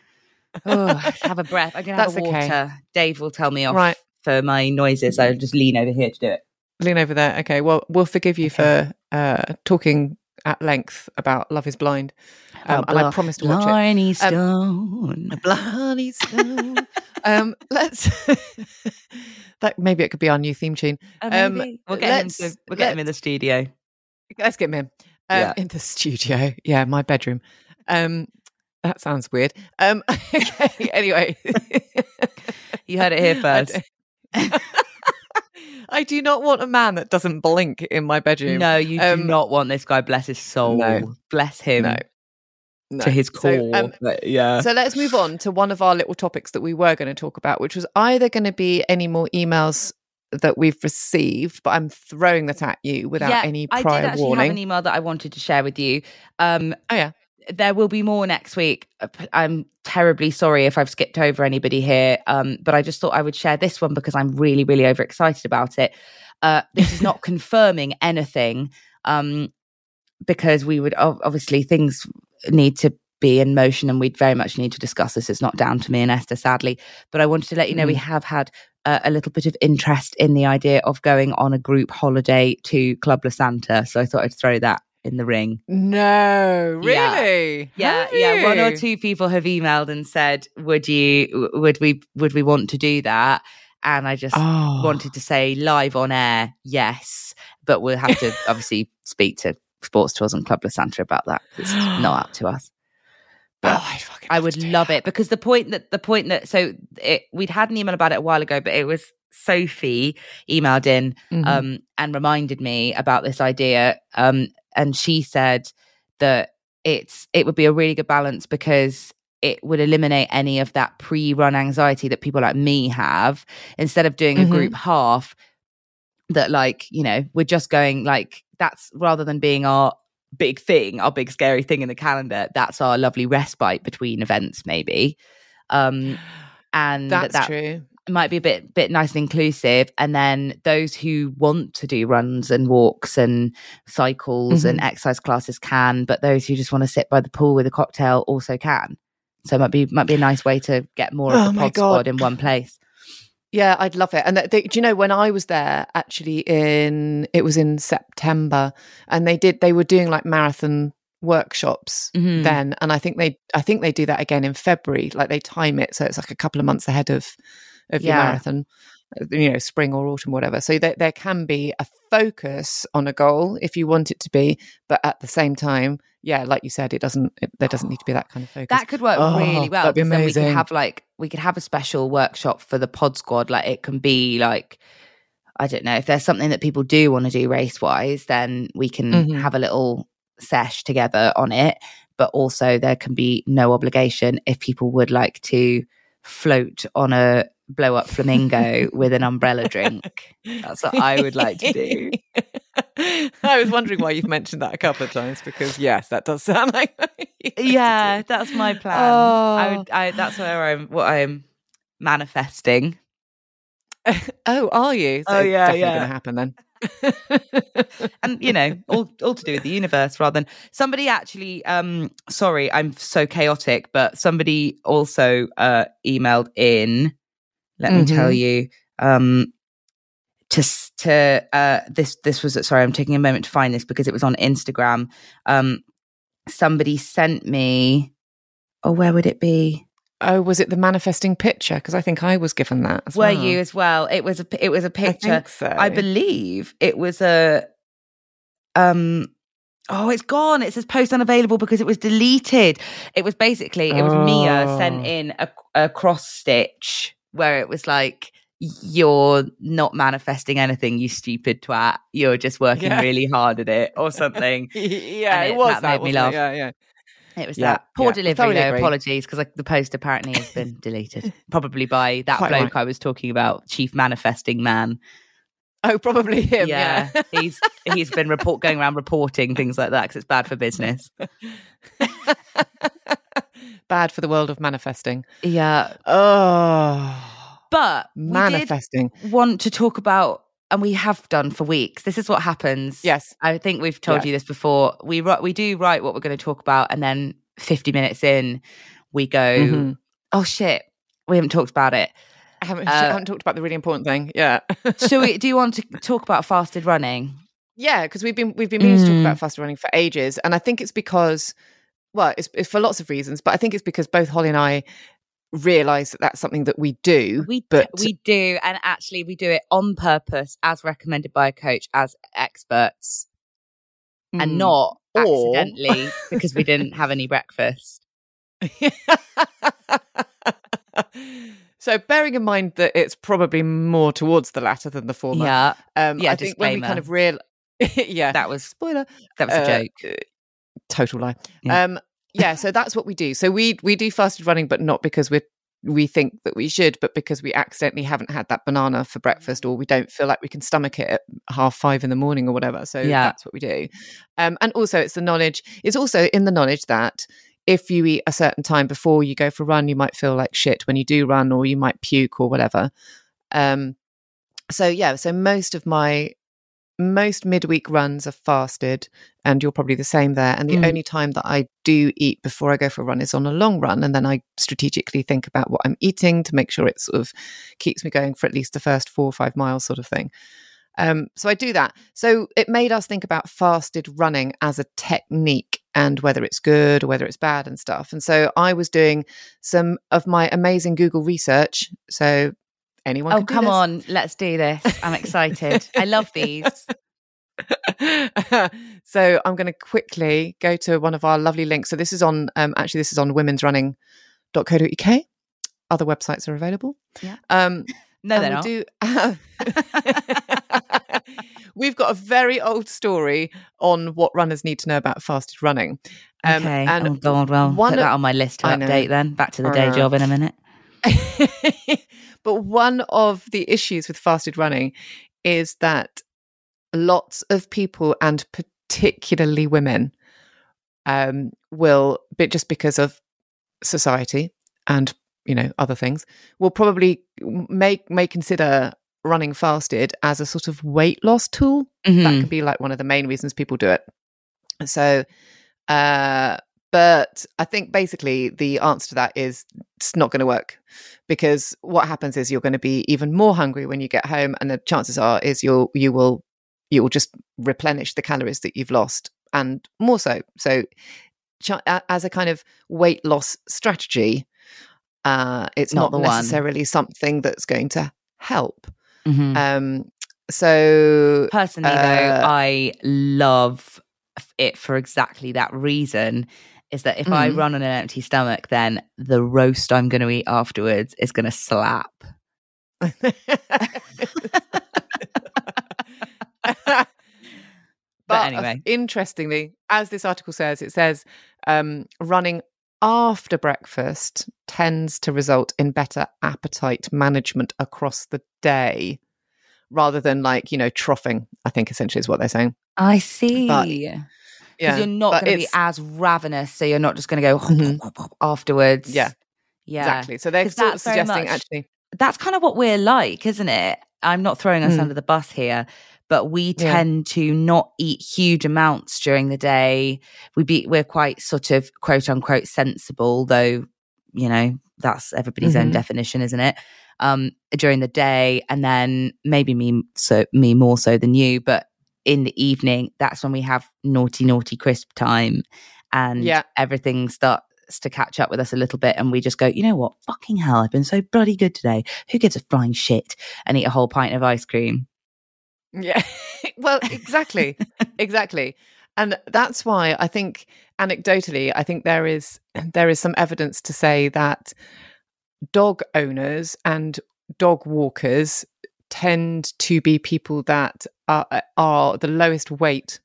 Oh, have a breath. I'm gonna have water. okay. Dave will tell me off Right. For my noises. I'll just lean over here to do it. lean over there. Okay. Well, we'll forgive you Okay. for uh, talking at length about Love Is Blind, um, About and I Bla- promise to watch it. Blarney Um, Stone. Blarney Stone. um, let's. that maybe it could be our new theme tune. Oh, um, we'll get him. To, we'll get him in the studio. Let's get him in. Um, Yeah. in the studio. Yeah, my bedroom. Um, that sounds weird. Um, okay. Anyway, You heard it here first. I do not want a man that doesn't blink in my bedroom. No, you do Um, not want this guy. Bless his soul. no. Bless him no, no. to his core. So, um, yeah. so let's move on to one of our little topics that we were going to talk about, which was either going to be any more emails that we've received, but I'm throwing that at you without any I prior did actually warning. have an email that I wanted to share with you. Um, oh yeah, there will be more next week. Uh, I'm terribly sorry if I've skipped over anybody here, um, but I just thought I would share this one because I'm really, really overexcited about it. Uh, this is not confirming anything um, because we would obviously things need to be in motion and we'd very much need to discuss this. It's not down to me and Esther, sadly, but I wanted to let you know we Mm. have had uh, a little bit of interest in the idea of going on a group holiday to Club La Santa. So I thought I'd throw that in the ring. no, really, Yeah, Have yeah. One or two people have emailed and said, "Would you? Would we? Would we want to do that?" And I just Oh. wanted to say live on air, yes, but we'll have to obviously speak to Sports Tours and Club La Santa about that. It's not up to us. Oh, I'd fucking I love would love that. it because the point that the point that so it, we'd had an email about it a while ago, but it was Sophie emailed in Mhm. um, and reminded me about this idea. Um, and she said that it's it would be a really good balance because it would eliminate any of that pre-run anxiety that people like me have. Instead of doing a Mhm. group half, that like you know we're just going like that's rather than being our big thing, our big scary thing in the calendar. That's our lovely respite between events, maybe. Um, and That's that, true. It might be a bit bit nice and inclusive and then those who want to do runs and walks and cycles Mm-hmm. and exercise classes can but those who just want to sit by the pool with a cocktail also can so it might be might be a nice way to get more Oh of the pod squad in one place Yeah, I'd love it. And th- they, do you know when I was there? Actually, in it was in September, and they did. They were doing like marathon workshops Mhm. then, and I think they, I think they do that again in February. Like they time it so it's like a couple of months ahead of of your Yeah. marathon, uh, you know, spring or autumn, whatever. So there, there can be a focus on a goal if you want it to be, but at the same time, yeah, like you said, it doesn't. It, there doesn't need to be that kind of focus. that could work Oh, really well that'd be then we could amazing. have like we could have a special workshop for the pod squad like it can be like i don't know if there's something that people do want to do race wise then we can Mhm. have a little sesh together on it but also there can be no obligation if people would like to float on a blow up flamingo with an umbrella drink that's what i would like to do I was wondering why you've mentioned that a couple of times because yes, that does sound like yeah that's my plan I Oh. would, I, that's where i'm what i'm manifesting oh, are you? Oh, yeah, definitely yeah. going to happen then. and you know all all to do with the universe rather than somebody actually um sorry i'm so chaotic but somebody also uh emailed in let me tell Mhm. you um to to uh this this was sorry i'm taking a moment to find this because it was on instagram um somebody sent me oh where would it be oh, was it the manifesting picture? Because I think I was given that. Were well. you as well it was a it was a I picture think so. I believe it was a um oh it's gone it says post unavailable because it was deleted it was basically it was Mia sent Oh. in a, a cross stitch where it was like you're not manifesting anything you stupid twat you're just working Yeah. really hard at it or something yeah, it, it- was that that. made me wasn't it? laugh. Yeah, yeah. it was Yeah, that poor yeah. Delivery thoroughly though agree. apologies because like, the post apparently has been deleted probably by that Quite bloke right. I was talking about chief manifesting man Oh, probably him. yeah, Yeah. he's he's been report going around reporting things like that because it's bad for business. Bad for the world of manifesting. Yeah, Oh, but we manifesting. want to talk about, and we have done for weeks. This is what happens. Yes. I think we've told Yes. you this before. We we do write what we're going to talk about, and then fifty minutes in, we go, Mhm. "Oh shit, we haven't talked about it." I haven't, Uh, I haven't talked about the really important thing. Yeah. So, we, do you want to talk about fasted running? Yeah, because we've been we've been meaning to talk Mm. about fasted running for ages, and I think it's because, well, it's, it's for lots of reasons, but I think it's because both Holly and I realise that that's something that we do. We but we do, and actually, we do it on purpose, as recommended by a coach, as experts. and Mm. not Or- accidentally because we didn't have any breakfast. so, bearing in mind that it's probably more towards the latter than the former. Yeah, um, yeah, I think when we kind of real, yeah, that was spoiler. that was a Uh, joke. Total lie. Yeah. Um, yeah, so that's what we do. So we we do fasted running, but not because we're we think that we should, but because we accidentally haven't had that banana for breakfast, or we don't feel like we can stomach it at half five in the morning or whatever. So Yeah. that's what we do. Um, and also, it's the knowledge. It's also in the knowledge that if you eat a certain time before you go for a run, you might feel like shit when you do run, or you might puke or whatever. Um, so yeah, so most of my most midweek runs are fasted, and you're probably the same there. And the Mm. only time that I do eat before I go for a run is on a long run, and then I strategically think about what I'm eating to make sure it sort of keeps me going for at least the first four or five miles, sort of thing. Um, so I do that. So it made us think about fasted running as a technique and whether it's good or whether it's bad and stuff. And so I was doing some of my amazing Google research. So anyone, Oh come on, let's do this! I'm excited. I love these. so I'm going to quickly go to one of our lovely links. So this is on, um, actually, this is on womensrunning.co.uk. Other websites are available. Yeah. Um, No, they're not. do We've got a very old story on what runners need to know about fasted running. Um, okay. And oh God, well, one put of- that on my list to update. Then back to the day Uh, job in a minute. But one of the issues with fasted running is that lots of people, and particularly women, um, will, but just because of society and you know other things will probably make may consider running fasted as a sort of weight loss tool that Mhm. could be like one of the main reasons people do it so uh but i think basically the answer to that is it's not going to work because what happens is you're going to be even more hungry when you get home and the chances are is you'll you will you will just replenish the calories that you've lost and more so so ch- as a kind of weight loss strategy uh it's Not not, the one. necessarily something that's going to help Mhm. um so Personally, though, uh, I love it for exactly that reason. Is that if I Mhm. run on an empty stomach, then the roast I'm going to eat afterwards is going to slap. but, uh, anyway. interestingly, as this article says, it says um, running after breakfast tends to result in better appetite management across the day rather than like, you know, troughing, I think essentially is what they're saying. I see. But- Because Yeah. you're not going to be as ravenous, so you're not just going to go Mhm. afterwards. Yeah. yeah, Exactly. So they're sort of suggesting much- actually. That's kind of what we're like, isn't it? I'm not throwing us Mm. under the bus here, but we Yeah. tend to not eat huge amounts during the day. We be we're quite sort of quote unquote sensible, though. You know, that's everybody's own Mhm. definition, isn't it? Um, during the day, and then maybe me so me more so than you, but in the evening, that's when we have naughty naughty crisp time, and Yeah. everything starts to catch up with us a little bit, and we just go, you know what, fucking hell, I've been so bloody good today. Who gives a flying shit? And eat a whole pint of ice cream. Yeah. well, exactly. exactly. And that's why I think anecdotally I think there is there is some evidence to say that dog owners and dog walkers tend to be people that are, are the lowest weight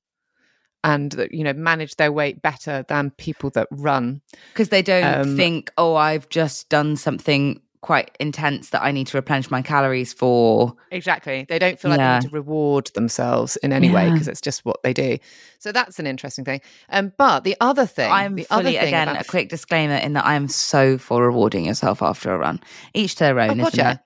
and that you know manage their weight better than people that run because they don't Um, think, oh, I've just done something quite intense that I need to replenish my calories for. Exactly. They don't feel like Yeah. they need to reward themselves in any way because it's just what they do. So that's an interesting thing. Um, but the other thing, I'm the other fully thing again about a quick disclaimer in that I am so for rewarding yourself after a run. Each to their Oh, own, isn't gotcha. it?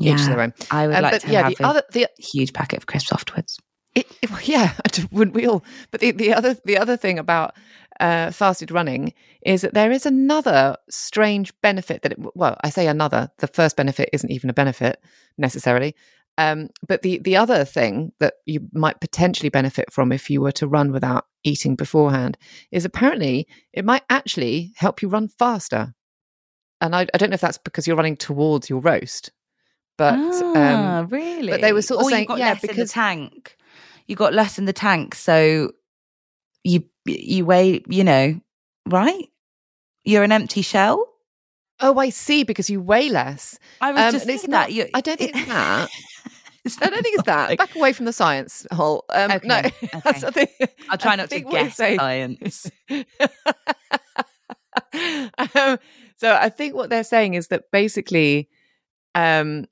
Each to their own. I would Um, like but to yeah, have the a other the huge packet of crisps afterwards. it, it- well, yeah, wouldn't we all? But the, the other the other thing about uh, fasted running is that there is another strange benefit that it, well, I say another. The first benefit isn't even a benefit necessarily. Um, but the the other thing that you might potentially benefit from if you were to run without eating beforehand is apparently it might actually help you run faster. And I, I don't know if that's because you're running towards your roast, but ah, um, really? they were sort of Or saying, you got yeah, less in the because- tank. You got less in the tank, so you you weigh, you know, right? You're an empty shell. oh, I see, because you weigh less. I was Um, just thinking not- that. I don't think it's that. I don't think it's that. Back away from the science hole. Um, No, Okay, that's okay. I think- I'll try not to guess science. um, so I think what they're saying is that basically, um,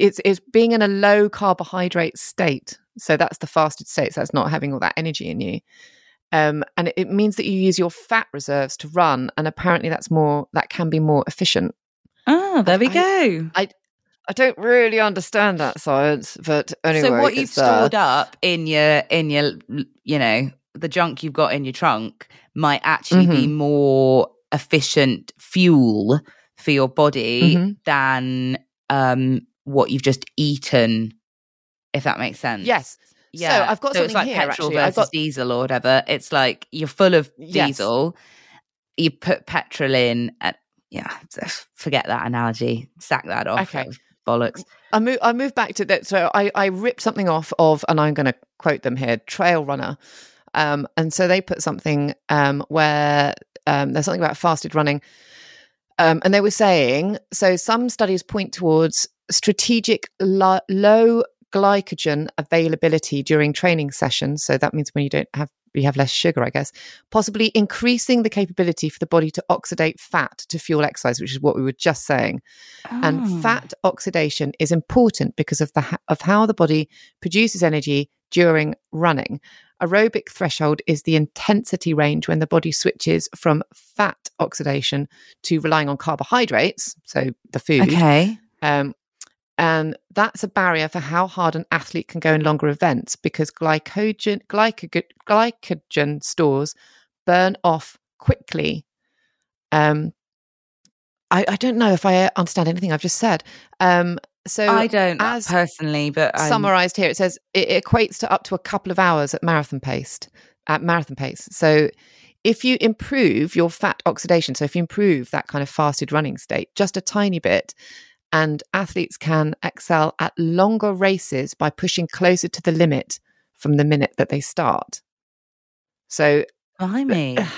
it's it's being in a low carbohydrate state. So that's the fasted state. So that's not having all that energy in you. Um, and it, it means that you use your fat reserves to run, and apparently that's more that can be more efficient. Oh, there we I- go. I I don't really understand that science, but anyway. so what you've uh, stored up in your in your you know the junk you've got in your trunk might actually be Mm-hmm. more efficient fuel for your body Mhm. than um what you've just eaten if that makes sense Yes. yeah So I've got so it's like something here, petrol actually. I've versus got- diesel or whatever it's like you're full of Yes. diesel you put petrol in and yeah forget that analogy sack that off Okay. Bollocks I move. I move back to that. So I, I ripped something off of, and I'm going to quote them here: Trail Runner. Um, and so they put something um, where um, there's something about fasted running, um, and they were saying so. Some studies point towards strategic lo- low glycogen availability during training sessions. So that means when you don't have you have less sugar, I guess, possibly increasing the capability for the body to oxidate fat to fuel exercise, which is what we were just saying. Oh. And fat oxidation is important because of the of how the body produces energy during running. Aerobic threshold is the intensity range when the body switches from fat oxidation to relying on carbohydrates, so the food. Okay. Um, and that's a barrier for how hard an athlete can go in longer events because glycogen, glycogen, glycogen stores burn off quickly. Um, I, I don't know if I understand anything I've just said. Um, so I don't as personally, but I'm, summarized here, it says it equates to up to a couple of hours at marathon pace. At marathon pace, so if you improve your fat oxidation, so if you improve that kind of fasted running state just a tiny bit, and athletes can excel at longer races by pushing closer to the limit from the minute that they start. So, blimey.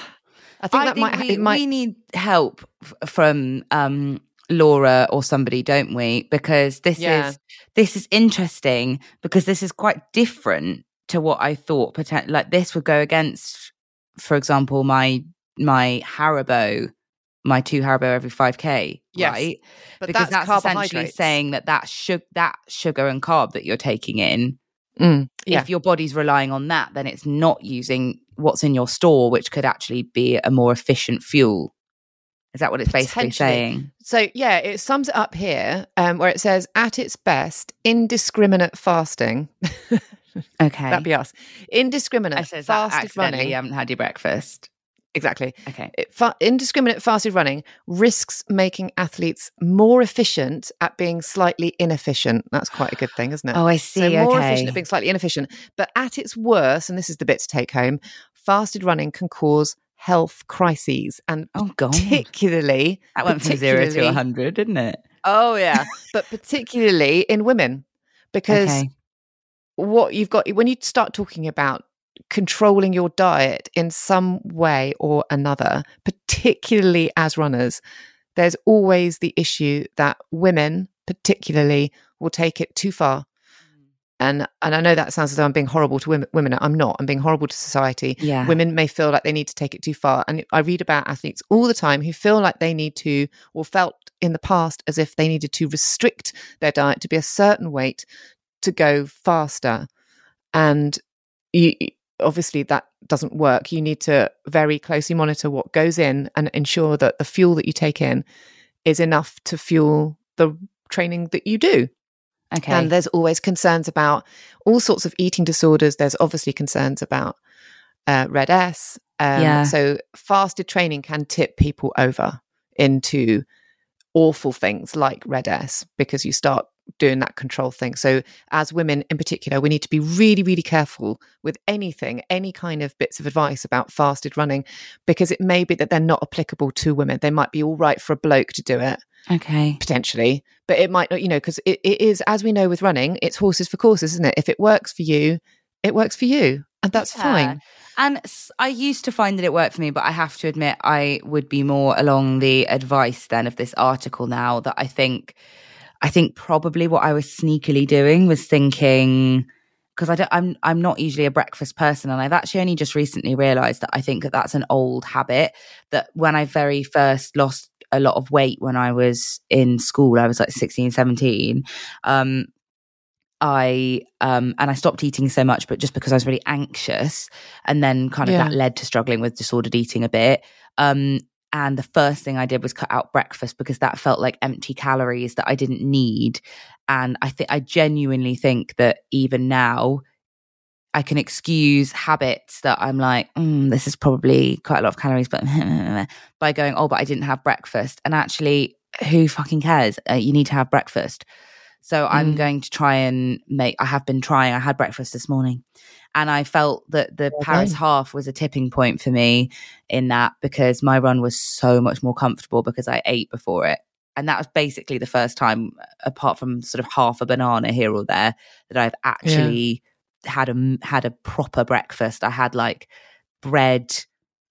I think I that think might, we, might we need help from um, Laura or somebody, don't we? Because this Yeah. is this is interesting because this is quite different to what I thought. Like this would go against, for example, my my Haribo, my two Haribo every five k, Yes, right? but because that's, that's, essentially saying that that sugar, that sugar and carb that you're taking in Mm, yeah. if your body's relying on that, then it's not using what's in your store, which could actually be a more efficient fuel. Is that what it's basically saying? So yeah, it sums it up here um, where it says, "At its best, indiscriminate fasting." Okay. That'd be us. Indiscriminate fasted running. you haven't had your breakfast. Exactly. Okay. It, fa- indiscriminate fasted running risks making athletes more efficient at being slightly inefficient. That's quite a good thing, isn't it? Oh, I So see. more okay. efficient at being slightly inefficient. But at its worst, and this is the bit to take home, fasted running can cause health crises and oh god. particularly That went from zero to a hundred, didn't it? Oh yeah, but particularly in women, because Okay. what you've got when you start talking about controlling your diet in some way or another, particularly as runners, there's always the issue that women, particularly, will take it too far. And and I know that sounds as though I'm being horrible to women. Women, I'm not. I'm being horrible to society. Yeah. Women may feel like they need to take it too far, and I read about athletes all the time who feel like they need to, or felt in the past as if they needed to restrict their diet to be a certain weight to go faster. And you, obviously, that doesn't work. You need to very closely monitor what goes in and ensure that the fuel that you take in is enough to fuel the training that you do. Okay. And there's always concerns about all sorts of eating disorders. There's obviously concerns about uh, RED-S. Um, Yeah. So fasted training can tip people over into awful things like RED-S because you start doing that control thing. So as women in particular, we need to be really, really careful with anything, any kind of bits of advice about fasted running, because it may be that they're not applicable to women. They might be all right for a bloke to do it okay. potentially, but it might not, you know, because it, it is, as we know with running, it's horses for courses, isn't it? If it works for you, it works for you. And that's Yeah. fine. And I used to find that it worked for me, but I have to admit, I would be more along the advice then of this article now that I think, I think probably what I was sneakily doing was thinking, because I don't, I'm, I'm not usually a breakfast person. And I've actually only just recently realized that I think that that's an old habit that when I very first lost a lot of weight when I was in school, I was like 16, 17. Um, I um and I stopped eating so much, but just because I was really anxious, and then kind of Yeah. that led to struggling with disordered eating a bit. Um, and the first thing I did was cut out breakfast because that felt like empty calories that I didn't need. And I think I genuinely think that even now, I can excuse habits that I'm like, mm, this is probably quite a lot of calories, but by going, oh, but I didn't have breakfast. And actually, who fucking cares? Uh, you need to have breakfast. So I'm Mm. going to try and make, I have been trying, I had breakfast this morning. And I felt that the Paris half was a tipping point for me in that because my run was so much more comfortable because I ate before it. And that was basically the first time, apart from sort of half a banana here or there, that I've actually had a had a proper breakfast. I had like bread,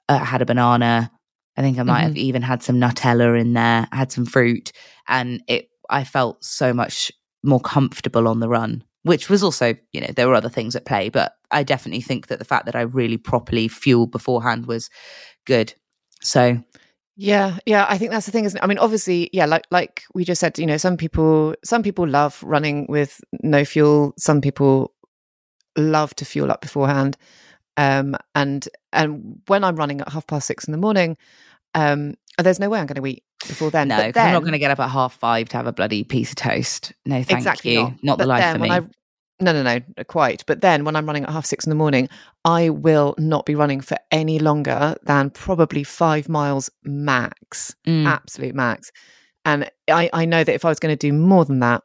uh, I had a banana. I think I might have even had some Nutella in there. I had some fruit, and it. I felt so much more comfortable on the run, which was also, you know, there were other things at play, but I definitely think that the fact that I really properly fueled beforehand was good. So Yeah, yeah, I think that's the thing, isn't it? I mean, obviously, yeah, like like we just said, you know, some people some people love running with no fuel. Some people love to fuel up beforehand. Um, and and when I'm running at half past six in the morning, um, there's no way I'm going to eat before then. No, But because I'm not going to get up at half five to have a bloody piece of toast. No, thank exactly you. not. Not, the life for me. I, no, no, no, quite. But then when I'm running at half six in the morning, I will not be running for any longer than probably five miles max, Mm. absolute max. And I, I know that if I was going to do more than that,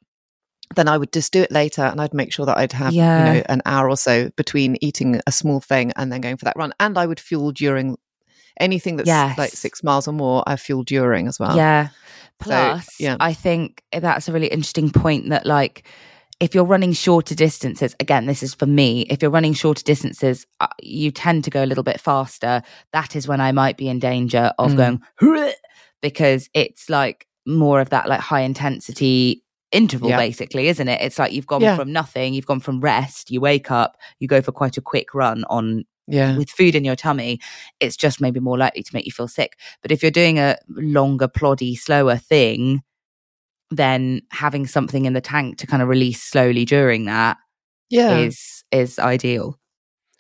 then I would just do it later and I'd make sure that I'd have, Yeah. you know, an hour or so between eating a small thing and then going for that run. And I would fuel during anything that's like six miles or more, I fuel during as well. Yeah. So, Plus, yeah. I think that's a really interesting point that, like, if you're running shorter distances, again, this is for me, if you're running shorter distances, uh, you tend to go a little bit faster. That is when I might be in danger of Mm. going, because it's like more of that, like, high intensity interval, Yeah. basically, isn't it? It's like you've gone Yeah. from nothing, you've gone from rest, you wake up, you go for quite a quick run on Yeah. with food in your tummy, it's just maybe more likely to make you feel sick. But if you're doing a longer, ploddy, slower thing, then having something in the tank to kind of release slowly during that Yeah. is is ideal.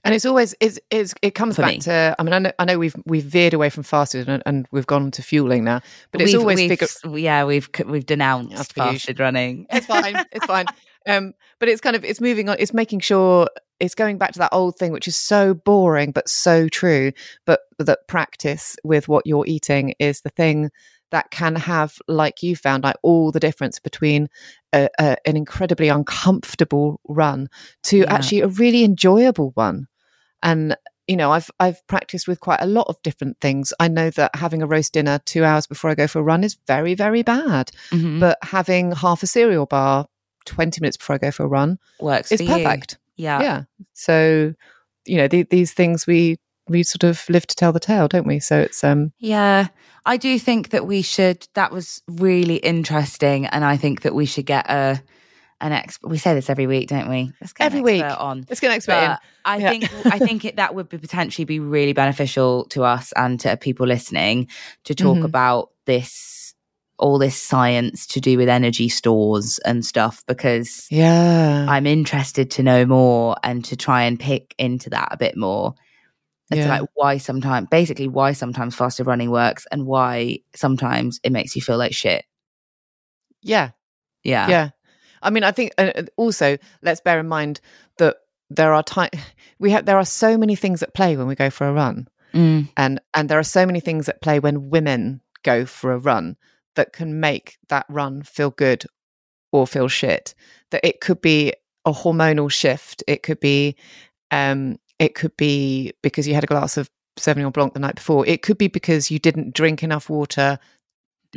And it's always it's, it's it comes For back me. to I mean I know, I know we've we've veered away from fasted and, and we've gone to fueling now, but it's We've- always we've, figure yeah we've we've denounced fasted running. it's fine it's fine um but it's kind of it's moving on it's making sure it's going back to that old thing which is so boring but so true but that practice with what you're eating is the thing that can have like you found like all the difference between a, a, an incredibly uncomfortable run to Yeah. actually a really enjoyable one and you know i've i've practiced with quite a lot of different things i know that having a roast dinner 2 hours before i go for a run is very very bad Mhm. but having half a cereal bar 20 minutes before I go for a run Works is for you. perfect. Yeah. Yeah. So, you know, the, these things we we sort of live to tell the tale, don't we? So it's um Yeah, I do think that we should. That was really interesting, and I think that we should get a an expert. We say this every week, don't we? Let's get Every an week. expert on. let's get an expert. I think I think it, that would be potentially be really beneficial to us and to people listening to talk Mhm. about this all this science to do with energy stores and stuff because Yeah. I'm interested to know more and to try and pick into that a bit more. it's Yeah. like why sometimes basically why sometimes faster running works and why sometimes it makes you feel like shit. yeah. Yeah. Yeah. I mean, I think uh, also let's bear in mind that there are time we have there are so many things at play when we go for a run. Mm. and and there are so many things at play when women go for a run that can make that run feel good or feel shit that it could be a hormonal shift it could be um it could be because you had a glass of sauvignon blanc the night before it could be because you didn't drink enough water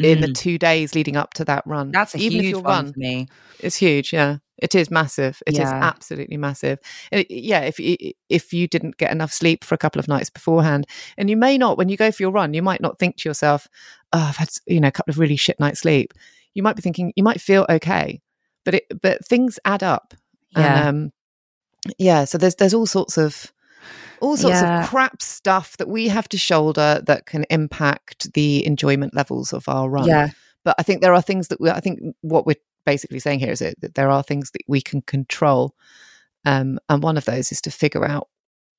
in the Mm. two days leading up to that run That's a even if huge your one run for me. it's huge yeah it is massive It is Yeah. absolutely massive it- yeah if you if you didn't get enough sleep for a couple of nights beforehand and you may not when you go for your run you might not think to yourself oh i've had you know a couple of really shit nights sleep you might be thinking you might feel okay but it but things add up Yeah. and um yeah so there's there's all sorts of all sorts Yeah. of crap stuff that we have to shoulder that can impact the enjoyment levels of our run Yeah. but I think there are things that we, I think what we're basically saying here is that, that there are things that we can control, um, and one of those is to figure out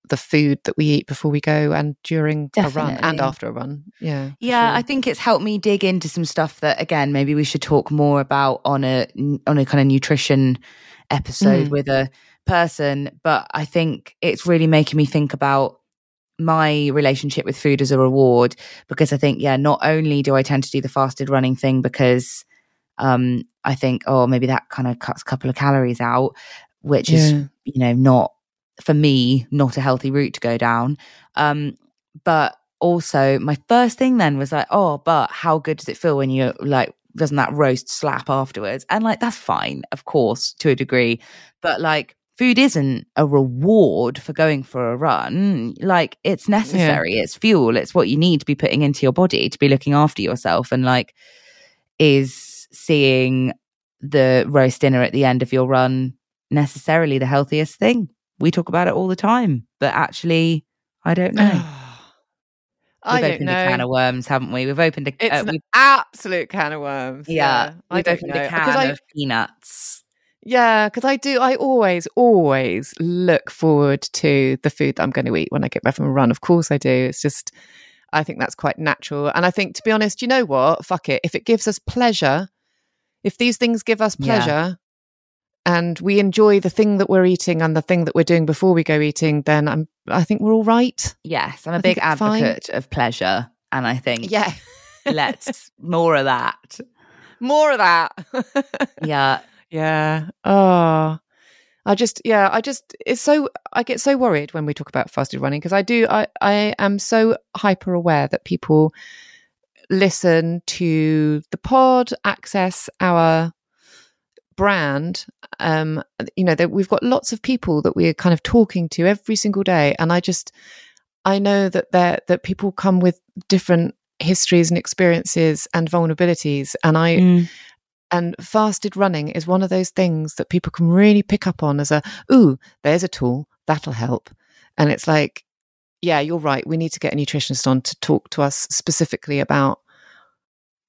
the food that we eat before we go and during a run and after a run. Yeah, Yeah, sure. I think it's helped me dig into some stuff that again maybe we should talk more about on a on a kind of nutrition episode Mm. with a person, but I think it's really making me think about my relationship with food as a reward because I think yeah, not only do I tend to do the fasted running thing because um I think oh maybe that kind of cuts a couple of calories out, which is you know not for me not a healthy route to go down. Um but also my first thing then was like, oh, but how good does it feel when you like doesn't that roast slap afterwards? And like that's fine, of course, to a degree. But like food isn't a reward for going for a run. Like it's necessary. It's fuel. It's what you need to be putting into your body to be looking after yourself. And like is seeing the roast dinner at the end of your run necessarily the healthiest thing? We talk about it all the time, but actually I don't know. We've don't opened a can of worms, haven't we? We've opened a it's uh, an absolute can of worms. yeah, I we've don't opened know. a Because can I- of peanuts. Yeah, because I do. I always, always look forward to the food that I'm going to eat when I get back from a run. Of course, I do. It's just, I think that's quite natural. And I think, to be honest, you know what? Fuck it. If it gives us pleasure, if these things give us Yeah. pleasure, and we enjoy the thing that we're eating and the thing that we're doing before we go eating, then I'm. I think we're all right. Yes, I'm a I think big it's fine. advocate of pleasure, and I think Yeah, let's more of that. more of that. Yeah, Yeah. Oh, I just, yeah, I just, it's so, I get so worried when we talk about fasted running because I do, I, I am so hyper aware that people listen to the pod, access our brand. Um, you know, that we've got lots of people that we're kind of talking to every single day. And I just, I know that there, that people come with different histories and experiences and vulnerabilities. And I, Mm. And fasted running is one of those things that people can really pick up on as a, ooh, there's a tool that'll help. And it's like, yeah, you're right. We need to get a nutritionist on to talk to us specifically about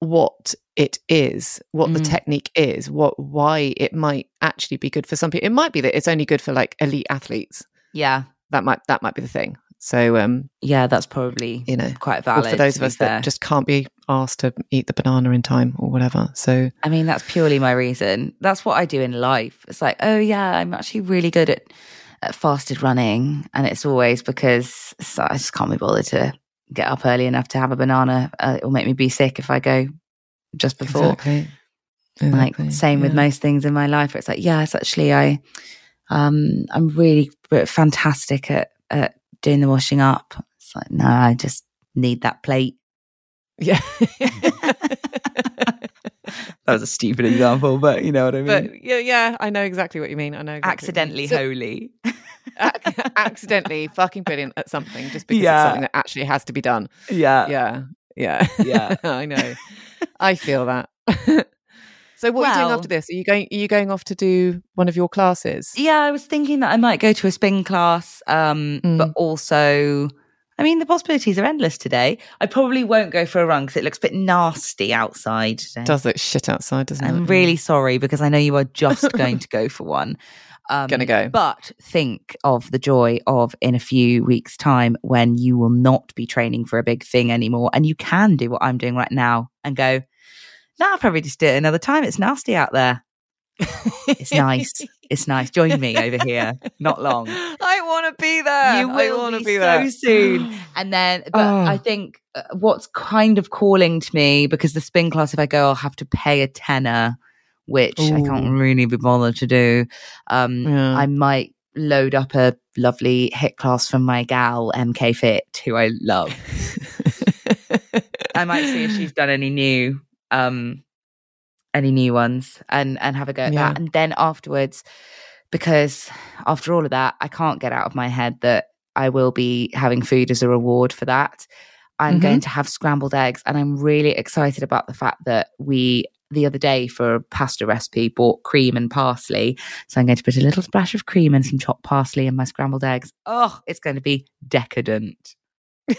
what it is, what the Mm. technique is, what why it might actually be good for some people. It might be that it's only good for like elite athletes. yeah, That might that might be the thing. So um, yeah. That's probably you know, quite valid for those of us fair. that just can't be asked to eat the banana in time or whatever. So I mean, that's purely my reason. That's what I do in life. It's like, oh yeah, I'm actually really good at, at fasted running, and it's always because I just can't be bothered to get up early enough to have a banana. Uh, it will make me be sick if I go just before. exactly. Exactly. Like same with most things in my life. Where it's like, yes, actually, I, um, I'm really fantastic at at doing the washing up. It's like, no, I just need that plate. Yeah. That was a stupid example, but you know what I mean. but yeah, yeah, I know exactly what you mean. I know exactly accidentally. So- holy. ac- accidentally fucking brilliant at something just because Yeah. it's something that actually has to be done. yeah. Yeah. Yeah. Yeah. I know. I feel that. So what are you doing after this? Are you going are you going off to do one of your classes? Yeah, I was thinking that I might go to a spin class, um, but Mm. also, I mean, the possibilities are endless today. I probably won't go for a run because it looks a bit nasty outside today. Does look shit outside, doesn't it? I'm really sorry because I know you are just going to go for one. Um, Gonna go. But think of the joy of in a few weeks' time when you will not be training for a big thing anymore and you can do what I'm doing right now and go, no, I'll probably just do it another time. It's nasty out there. It's nice. It's nice. Join me over here. Not long. I want to be there. You will want to be be so there soon. And then, but Oh. I think uh, what's kind of calling to me because the spin class, if I go, I'll have to pay a tenner, which I can't really be bothered to do. Um, Yeah. I might load up a lovely HIIT class from my gal MK Fit, who I love. I might see if she's done any new, um, any new ones, and and have a go at Yeah. that. And then afterwards, because after all of that, I can't get out of my head that I will be having food as a reward for that. I'm going to have scrambled eggs, and I'm really excited about the fact that we the other day for a pasta recipe bought cream and parsley. So I'm going to put a little splash of cream and some chopped parsley in my scrambled eggs. Oh, it's going to be decadent.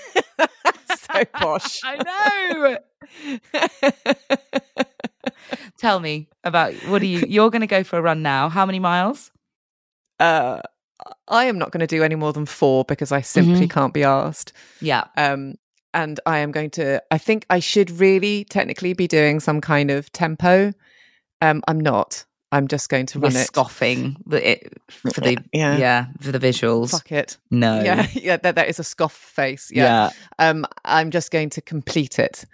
so posh. I know. Tell me about what are you? You're going to go for a run now. How many miles? uh, I am not going to do any more than four because I simply can't be asked. Yeah. Um, and I am going to. I think I should really technically be doing some kind of tempo. Um, I'm not. I'm just going to We're run it. scoffing it, for the Yeah. yeah. for the visuals. Fuck it. No. Yeah, yeah. That that is a scoff face. Yeah. Um, I'm just going to complete it.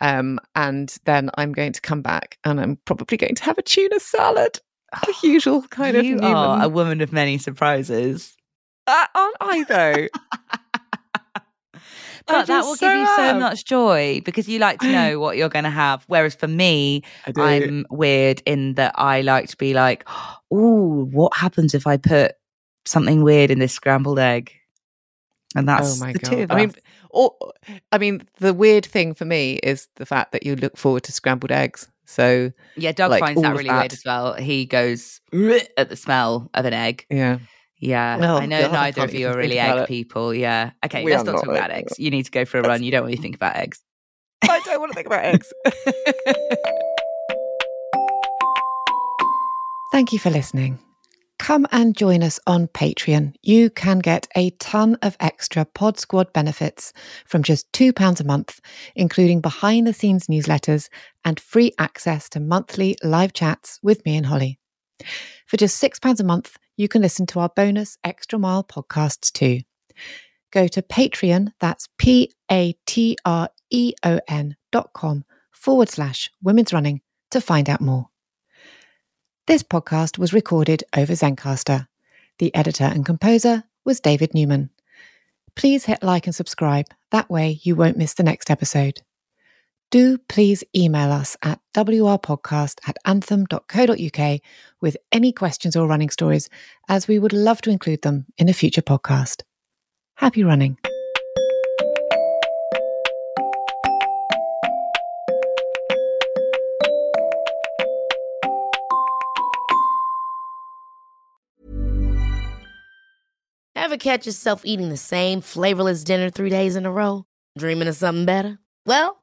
Um, and then I'm going to come back and I'm probably going to have a tuna salad. The usual kind you of are a woman of many surprises. Uh, aren't I though? But that will so give you so am. much joy because you like to know what you're going to have. Whereas for me. I'm weird in that I like to be like, oh, what happens if I put something weird in this scrambled egg? And oh that's oh my the god! I mean, or, I mean, the weird thing for me is the fact that you look forward to scrambled eggs. So yeah, Doug like, finds that really that. weird as well. He goes at the smell of an egg. yeah, Yeah, Oh, I know God, neither can't of you are really egg it. people. Yeah. Okay, We let's not not talk about eggs. You need to go for a run. You don't really think about eggs. I don't want to think about eggs. Thank you for listening. Come and join us on Patreon. You can get a ton of extra Pod Squad benefits from just £2 a month, including behind the scenes newsletters and free access to monthly live chats with me and Holly. For just £6 a month, you can listen to our bonus Extra Mile podcasts too. Go to Patreon, that's P A T R E O N dot com forward slash women's running to find out more. This podcast was recorded over Zencastr. The editor and composer was David Newman. Please hit like and subscribe. That way you won't miss the next episode. Do please email us at wrpodcast at anthem.co.uk with any questions or running stories, as we would love to include them in a future podcast. Happy running. Ever catch yourself eating the same flavorless dinner three days in a row? Dreaming of something better? Well,